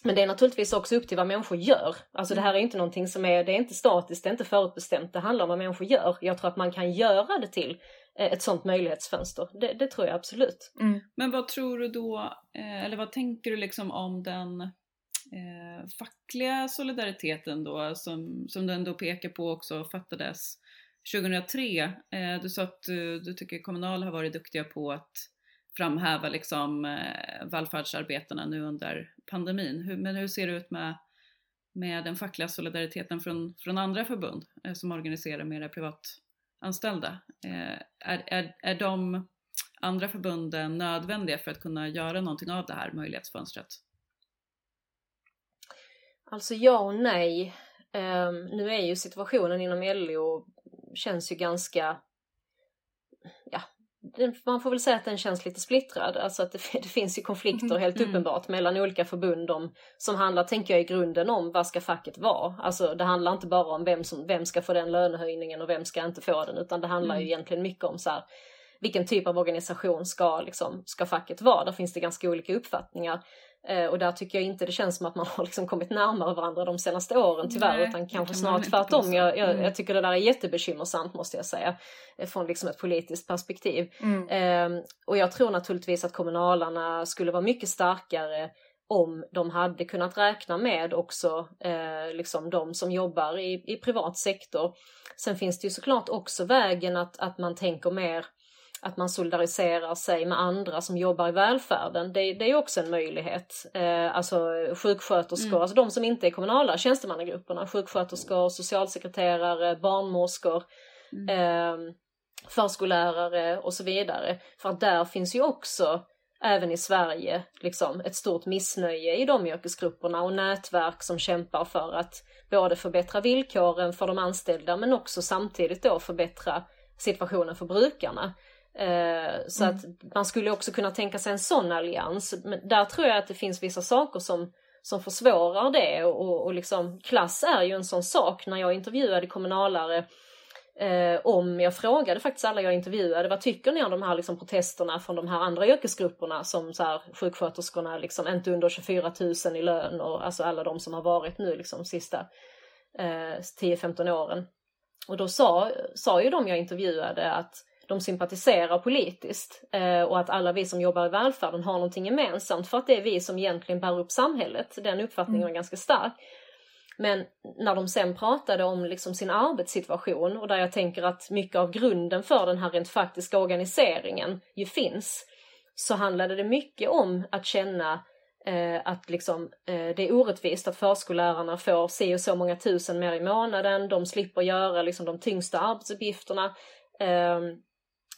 [SPEAKER 4] men det är naturligtvis också upp till vad människor gör. Alltså det här är inte någonting som är, det är inte statiskt, det är inte förutbestämt, det handlar om vad människor gör. Jag tror att man kan göra det till eh, ett sånt möjlighetsfönster. Det, det tror jag absolut.
[SPEAKER 3] Mm. Men vad tror du då, eh, eller vad tänker du liksom om den eh, fackliga solidariteten då som, som den då pekar på också fattades 2003. Eh, du sa att du, du tycker Kommunal har varit duktiga på att framhäva liksom eh, välfärdsarbetarna nu under pandemin. Hur, men hur ser det ut med, med den fackliga solidariteten från, från andra förbund eh, som organiserar mera privatanställda? Eh, är, är, är de andra förbunden nödvändiga för att kunna göra någonting av det här möjlighetsfönstret?
[SPEAKER 4] Alltså ja och nej. Um, nu är ju situationen inom LO känns ju ganska, ja, man får väl säga att den känns lite splittrad. Alltså att det, det finns ju konflikter mm, helt mm. uppenbart mellan olika förbund om, som handlar, tänker jag, i grunden om vad ska facket vara? Alltså det handlar inte bara om vem, som, vem ska få den lönehöjningen och vem ska inte få den utan det handlar mm. ju egentligen mycket om så här, vilken typ av organisation ska, liksom, ska facket vara? Där finns det ganska olika uppfattningar. Eh, och där tycker jag inte det känns som att man har liksom kommit närmare varandra de senaste åren tyvärr, Nej, utan kanske kan snarare tvärtom. Jag, jag, mm. jag, tycker det där är jättebekymmersamt måste jag säga, eh, från liksom ett politiskt perspektiv. Mm. Eh, och jag tror naturligtvis att kommunalarna skulle vara mycket starkare om de hade kunnat räkna med också eh, liksom de som jobbar i, i privat sektor. Sen finns det ju såklart också vägen att, att man tänker mer att man solidariserar sig med andra som jobbar i välfärden. Det, det är också en möjlighet. Eh, alltså sjuksköterskor, mm. alltså de som inte är kommunala tjänstemannagrupperna, sjuksköterskor, socialsekreterare, barnmorskor, mm. eh, förskollärare och så vidare. För att där finns ju också även i Sverige liksom ett stort missnöje i de yrkesgrupperna och nätverk som kämpar för att både förbättra villkoren för de anställda men också samtidigt då förbättra situationen för brukarna. Eh, så mm. att man skulle också kunna tänka sig en sån allians. Men där tror jag att det finns vissa saker som, som försvårar det och, och liksom klass är ju en sån sak. När jag intervjuade kommunalare eh, om, jag frågade faktiskt alla jag intervjuade, vad tycker ni om de här liksom, protesterna från de här andra yrkesgrupperna som så här, sjuksköterskorna, liksom, inte under 24 000 i lön och alltså alla de som har varit nu liksom sista eh, 10-15 åren. Och då sa, sa ju de jag intervjuade att de sympatiserar politiskt eh, och att alla vi som jobbar i välfärden har någonting gemensamt för att det är vi som egentligen bär upp samhället. Den uppfattningen mm. var ganska stark. Men när de sen pratade om liksom sin arbetssituation och där jag tänker att mycket av grunden för den här rent faktiska organiseringen ju finns, så handlade det mycket om att känna eh, att liksom, eh, det är orättvist att förskollärarna får si och så många tusen mer i månaden, de slipper göra liksom, de tyngsta arbetsuppgifterna. Eh,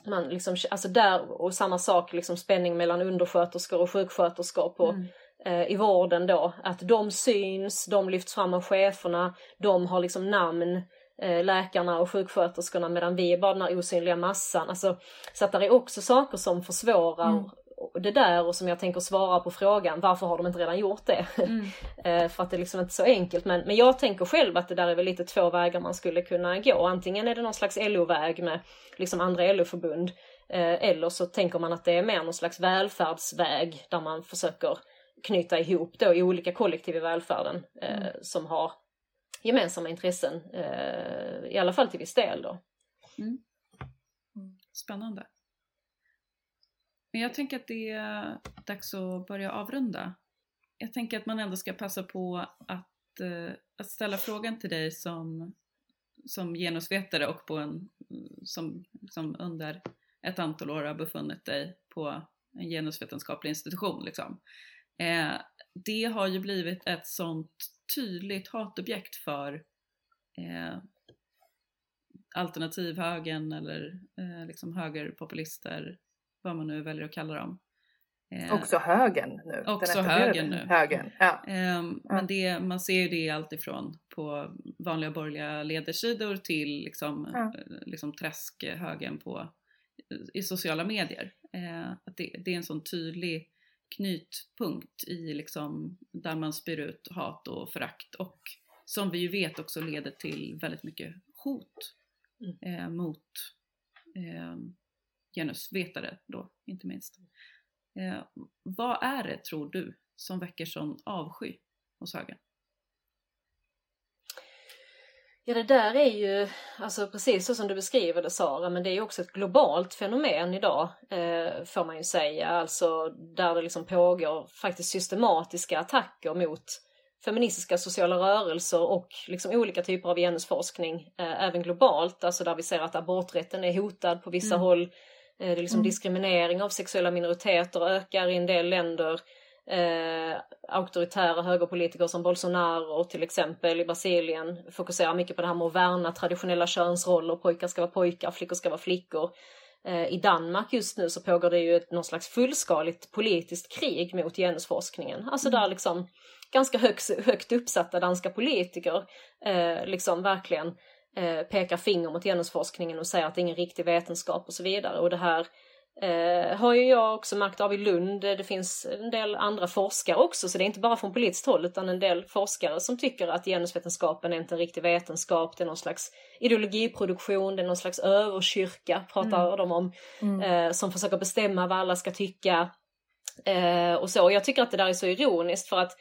[SPEAKER 4] man liksom, alltså där, och samma sak, liksom spänning mellan undersköterskor och sjuksköterskor på mm eh, i vården då, att de syns, de lyfts fram av cheferna, de har liksom namn, eh, läkarna och sjuksköterskorna medan vi är bara den här osynliga massan. Alltså, så att det är också saker som försvårar mm. Det där och som jag tänker svara på frågan, varför har de inte redan gjort det? Mm. eh, för att det är liksom inte så enkelt. Men, men jag tänker själv att det där är väl lite två vägar man skulle kunna gå. Antingen är det någon slags LO-väg med liksom andra LO-förbund. Eh, eller så tänker man att det är mer någon slags välfärdsväg där man försöker knyta ihop då i olika kollektiv i välfärden eh, mm. som har gemensamma intressen, i alla fall till viss del då. Mm.
[SPEAKER 3] mm. Spännande. Men jag tänker att det är dags att börja avrunda. Jag tänker att man ändå ska passa på att, eh, att ställa frågan till dig som, som genusvetare och på en, som, som under ett antal år har befunnit dig på en genusvetenskaplig institution. Liksom. Eh, det har ju blivit ett sånt tydligt hatobjekt för eh, alternativhögern eller eh, liksom högerpopulister, vad man nu väljer att kalla dem.
[SPEAKER 2] Eh, också högern nu.
[SPEAKER 3] Också högern nu.
[SPEAKER 2] Högern, ja.
[SPEAKER 3] Eh, men det, man ser ju det alltifrån på vanliga borgerliga ledarsidor till liksom, ja. Eh, liksom träskhögern på, i sociala medier. Eh, att det, det, är en sån tydlig knytpunkt i liksom där man spyr ut hat och förakt och som vi ju vet också leder till väldigt mycket hot mm. mot eh, genusvetare då inte minst. Eh, vad är det tror du som väcker sån avsky hos högern?
[SPEAKER 4] Ja det där är ju, alltså precis så som du beskriver det Sara, men det är ju också ett globalt fenomen idag eh, får man ju säga. Alltså där det liksom pågår faktiskt systematiska attacker mot feministiska sociala rörelser och liksom olika typer av genusforskning eh, även globalt. Alltså där vi ser att aborträtten är hotad på vissa mm. håll. Eh, det är liksom mm. diskriminering av sexuella minoriteter ökar i en del länder eh, auktoritära högerpolitiker som Bolsonaro till exempel i Brasilien fokuserar mycket på det här med att värna traditionella könsroller. Pojkar ska vara pojkar, flickor ska vara flickor. Eh, I Danmark just nu så pågår det ju ett, någon slags fullskaligt politiskt krig mot genusforskningen. Alltså där mm. liksom ganska högt, högt uppsatta danska politiker eh, liksom verkligen eh, pekar finger mot genusforskningen och säger att det är ingen riktig vetenskap och så vidare. Och det här Eh, har ju jag också märkt av i Lund. Det finns en del andra forskare också, så det är inte bara från politiskt håll utan en del forskare som tycker att genusvetenskapen är inte en riktig vetenskap. Det är någon slags ideologiproduktion, det är någon slags överkyrka pratar mm. de om, mm. eh, som försöker bestämma vad alla ska tycka. Eh, och så. Jag tycker att det där är så ironiskt för att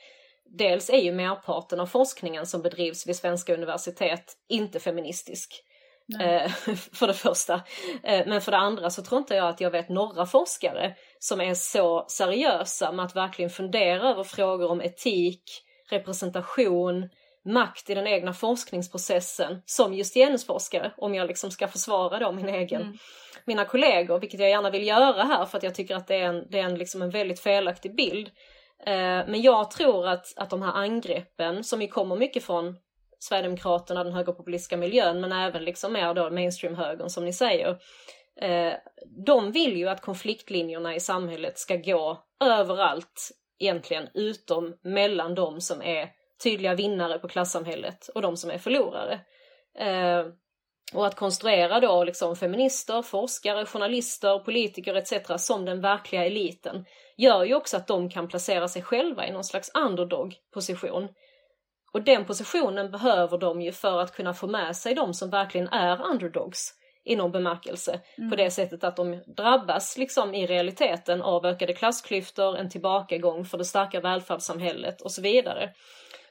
[SPEAKER 4] dels är ju merparten av forskningen som bedrivs vid svenska universitet inte feministisk. Eh, för det första. Eh, men för det andra så tror inte jag att jag vet några forskare som är så seriösa med att verkligen fundera över frågor om etik, representation, makt i den egna forskningsprocessen som just genusforskare, om jag liksom ska försvara då min egen, mm. mina kollegor, vilket jag gärna vill göra här för att jag tycker att det är en, det är en, liksom en väldigt felaktig bild. Eh, men jag tror att, att de här angreppen, som ju kommer mycket från Sverigedemokraterna, den högerpopulistiska miljön, men även liksom mer då mainstream-högern som ni säger. Eh, de vill ju att konfliktlinjerna i samhället ska gå överallt egentligen, utom mellan de som är tydliga vinnare på klassamhället och de som är förlorare. Eh, och att konstruera då liksom feminister, forskare, journalister, politiker etc. som den verkliga eliten gör ju också att de kan placera sig själva i någon slags underdog-position. Och den positionen behöver de ju för att kunna få med sig de som verkligen är underdogs i någon bemärkelse. Mm. På det sättet att de drabbas liksom i realiteten av ökade klassklyftor, en tillbakagång för det starka välfärdssamhället och så vidare.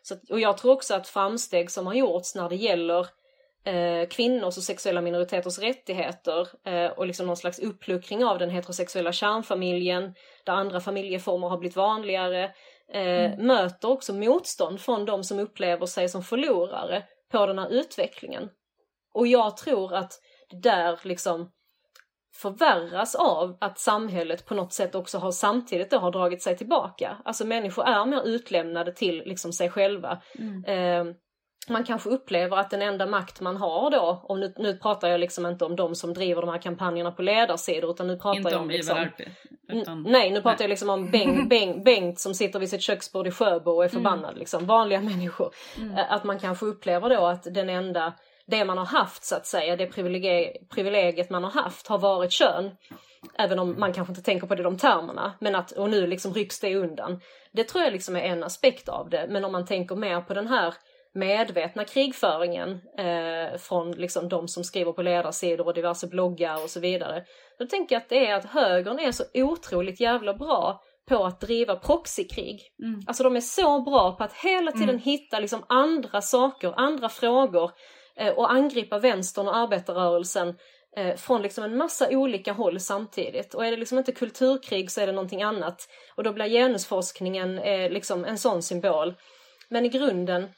[SPEAKER 4] Så, och jag tror också att framsteg som har gjorts när det gäller eh, kvinnors och sexuella minoriteters rättigheter eh, och liksom någon slags uppluckring av den heterosexuella kärnfamiljen där andra familjeformer har blivit vanligare eh, mm. möter också motstånd från de som upplever sig som förlorare på den här utvecklingen. Och jag tror att det där liksom förvärras av att samhället på något sätt också har samtidigt då har dragit sig tillbaka. Alltså människor är mer utlämnade till liksom sig själva. Mm. Eh, man kanske upplever att den enda makt man har då, och nu, nu pratar jag liksom inte om de som driver de här kampanjerna på ledarsidor utan nu pratar
[SPEAKER 3] inte
[SPEAKER 4] jag
[SPEAKER 3] om
[SPEAKER 4] liksom,
[SPEAKER 3] Ivar utan...
[SPEAKER 4] Nej, nu pratar nej. jag liksom om Bengt, Bengt, Bengt som sitter vid sitt köksbord i Sjöbo och är mm. förbannad, mm. liksom, vanliga människor. Mm. Att man kanske upplever då att den enda, det man har haft så att säga, det privilegiet man har haft har varit kön. Även om man kanske inte tänker på det de termerna. Men att, och nu liksom rycks det undan. Det tror jag liksom är en aspekt av det. Men om man tänker mer på den här medvetna krigföringen eh, från liksom de som skriver på ledarsidor och diverse bloggar och så vidare. Då tänker jag att det är att högern är så otroligt jävla bra på att driva proxykrig. Mm. Alltså de är så bra på att hela tiden mm. hitta liksom andra saker, andra frågor eh, och angripa vänstern och arbetarrörelsen eh, från liksom en massa olika håll samtidigt. Och är det liksom inte kulturkrig så är det någonting annat. Och då blir genusforskningen eh, liksom en sån symbol. Men i grunden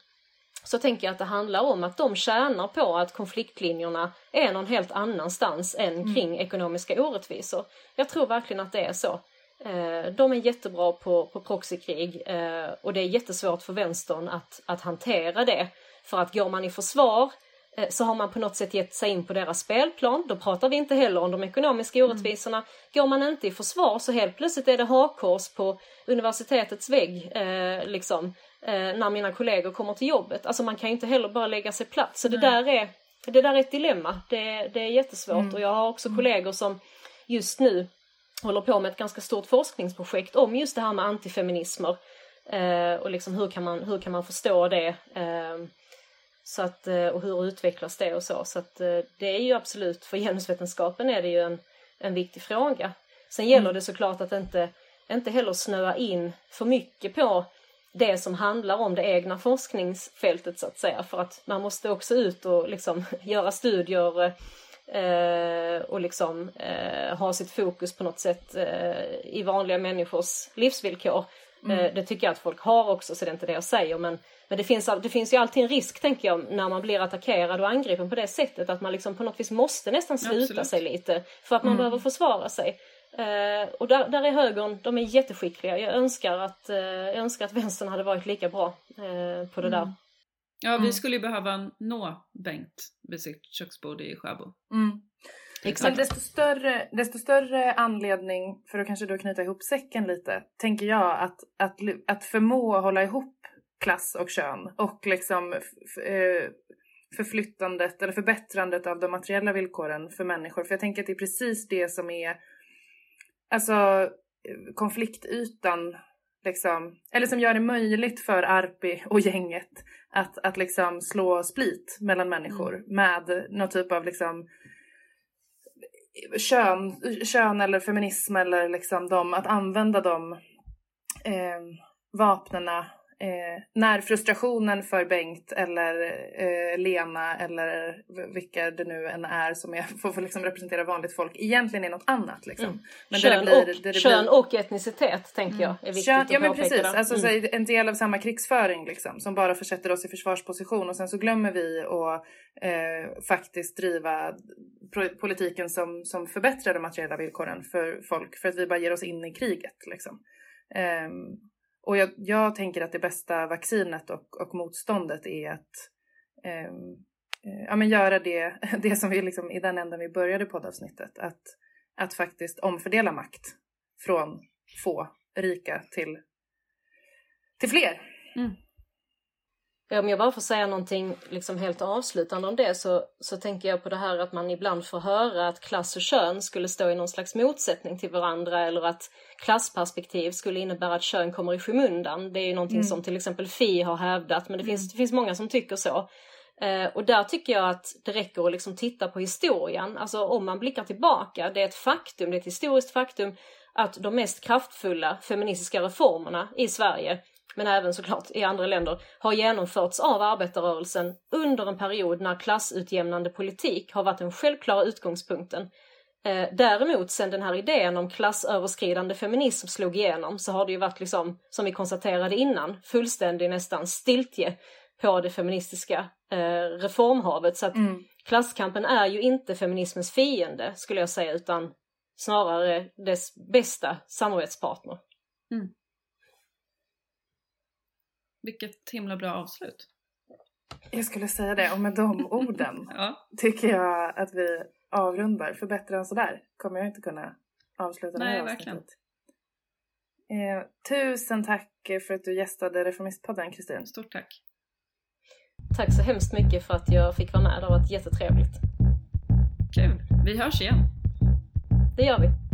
[SPEAKER 4] så tänker jag att det handlar om att de tjänar på att konfliktlinjerna är någon helt annanstans än mm. kring mm. ekonomiska orättvisor. Jag tror verkligen att det är så. Eh, de är jättebra på, på proxykrig eh, och det är jättesvårt för vänstern att, att hantera det. För att går man i försvar eh, så har man på något sätt gett sig in på deras spelplan. Då pratar vi inte heller om de ekonomiska mm. orättvisorna. Mm. Går man inte i försvar så helt plötsligt är det hakkors på universitetets vägg. liksom eh, när mina kollegor kommer till jobbet. Alltså man kan ju inte heller bara lägga sig platt. Så det där, är, det där är ett dilemma. Det, det är jättesvårt mm. och jag har också mm. kollegor som just nu håller på med ett ganska stort forskningsprojekt om just det här med antifeminismer. Eh, och liksom hur kan man, hur kan man förstå det? Eh, så att, eh, och hur utvecklas det och så. Så att, eh, det är ju absolut, för genusvetenskapen är det ju en, en viktig fråga. Sen gäller mm. det såklart att inte, inte heller snöa in för mycket på det som handlar om det egna forskningsfältet så att säga för att man måste också ut och liksom göra studier eh, och liksom eh, ha sitt fokus på något sätt eh, i vanliga människors livsvillkor. Mm. Eh, det tycker jag att folk har också så det är inte det jag säger men, men det, finns, det finns ju alltid en risk tänker jag när man blir attackerad och angripen på det sättet att man liksom på något vis måste nästan sluta Absolut. sig lite för att man mm. behöver försvara sig. Eh, och där, där är högern, de är jätteskickliga. Jag önskar att, eh, jag önskar att vänstern hade varit lika bra eh, på det mm. där.
[SPEAKER 3] Ja, vi mm. skulle ju behöva nå Bengt vid sitt köksbord i Sjöbo.
[SPEAKER 2] Mm. Exakt. desto större, desto större anledning för att kanske då knyta ihop säcken lite, tänker jag, att, att, att förmå hålla ihop klass och kön och liksom eh, förflyttandet eller förbättrandet av de materiella villkoren för människor. För jag tänker att det är precis det som är alltså konfliktytan liksom, eller som gör det möjligt för Arpi och gänget att, att liksom slå split mellan människor mm. med någon typ av liksom kön, kön eller feminism eller liksom de, att använda de eh, vapnena Eh, när frustrationen för Bengt eller eh, Lena eller vilka det nu än är som är, får, får liksom representera vanligt folk egentligen är något annat. Liksom. Mm.
[SPEAKER 4] Men kön, det blir, och, det kön blir... och etnicitet tänker jag är viktigt kön,
[SPEAKER 2] att Ja men precis, alltså, mm. så, en del av samma krigsföring liksom, som bara försätter oss i försvarsposition och sen så glömmer vi att eh, faktiskt driva politiken som, som förbättrar de materiella villkoren för folk för att vi bara ger oss in i kriget. Liksom. Um, och jag, jag, tänker att det bästa vaccinet och, och motståndet är att ehm, eh, ja, men göra det, det som vi liksom, i den änden vi började poddavsnittet. Att, att faktiskt omfördela makt från få rika till, till fler. Mm.
[SPEAKER 4] Om jag bara får säga någonting liksom helt avslutande om det så, så tänker jag på det här att man ibland får höra att klass och kön skulle stå i någon slags motsättning till varandra eller att klassperspektiv skulle innebära att kön kommer i skymundan. Det är ju någonting mm. som till exempel Fi har hävdat men det finns, mm. det finns många som tycker så. Eh, och där tycker jag att det räcker att liksom titta på historien. Alltså om man blickar tillbaka, det är ett faktum, det är ett historiskt faktum att de mest kraftfulla feministiska reformerna i Sverige men även såklart i andra länder, har genomförts av arbetarrörelsen under en period när klassutjämnande politik har varit den självklara utgångspunkten. Eh, däremot sen den här idén om klassöverskridande feminism slog igenom så har det ju varit liksom, som vi konstaterade innan, fullständig nästan stiltje på det feministiska eh, reformhavet. Så att mm. klasskampen är ju inte feminismens fiende skulle jag säga utan snarare dess bästa samarbetspartner. Mm.
[SPEAKER 3] Vilket himla bra avslut.
[SPEAKER 2] Jag skulle säga det och med de orden ja. tycker jag att vi avrundar. För bättre än sådär kommer jag inte kunna avsluta
[SPEAKER 3] Nej, det här verkligen.
[SPEAKER 2] Eh, tusen tack för att du gästade Reformistpodden Kristin.
[SPEAKER 3] Stort tack.
[SPEAKER 4] Tack så hemskt mycket för att jag fick vara med. Det har varit jättetrevligt.
[SPEAKER 3] Kul. Vi hörs igen.
[SPEAKER 4] Det gör vi.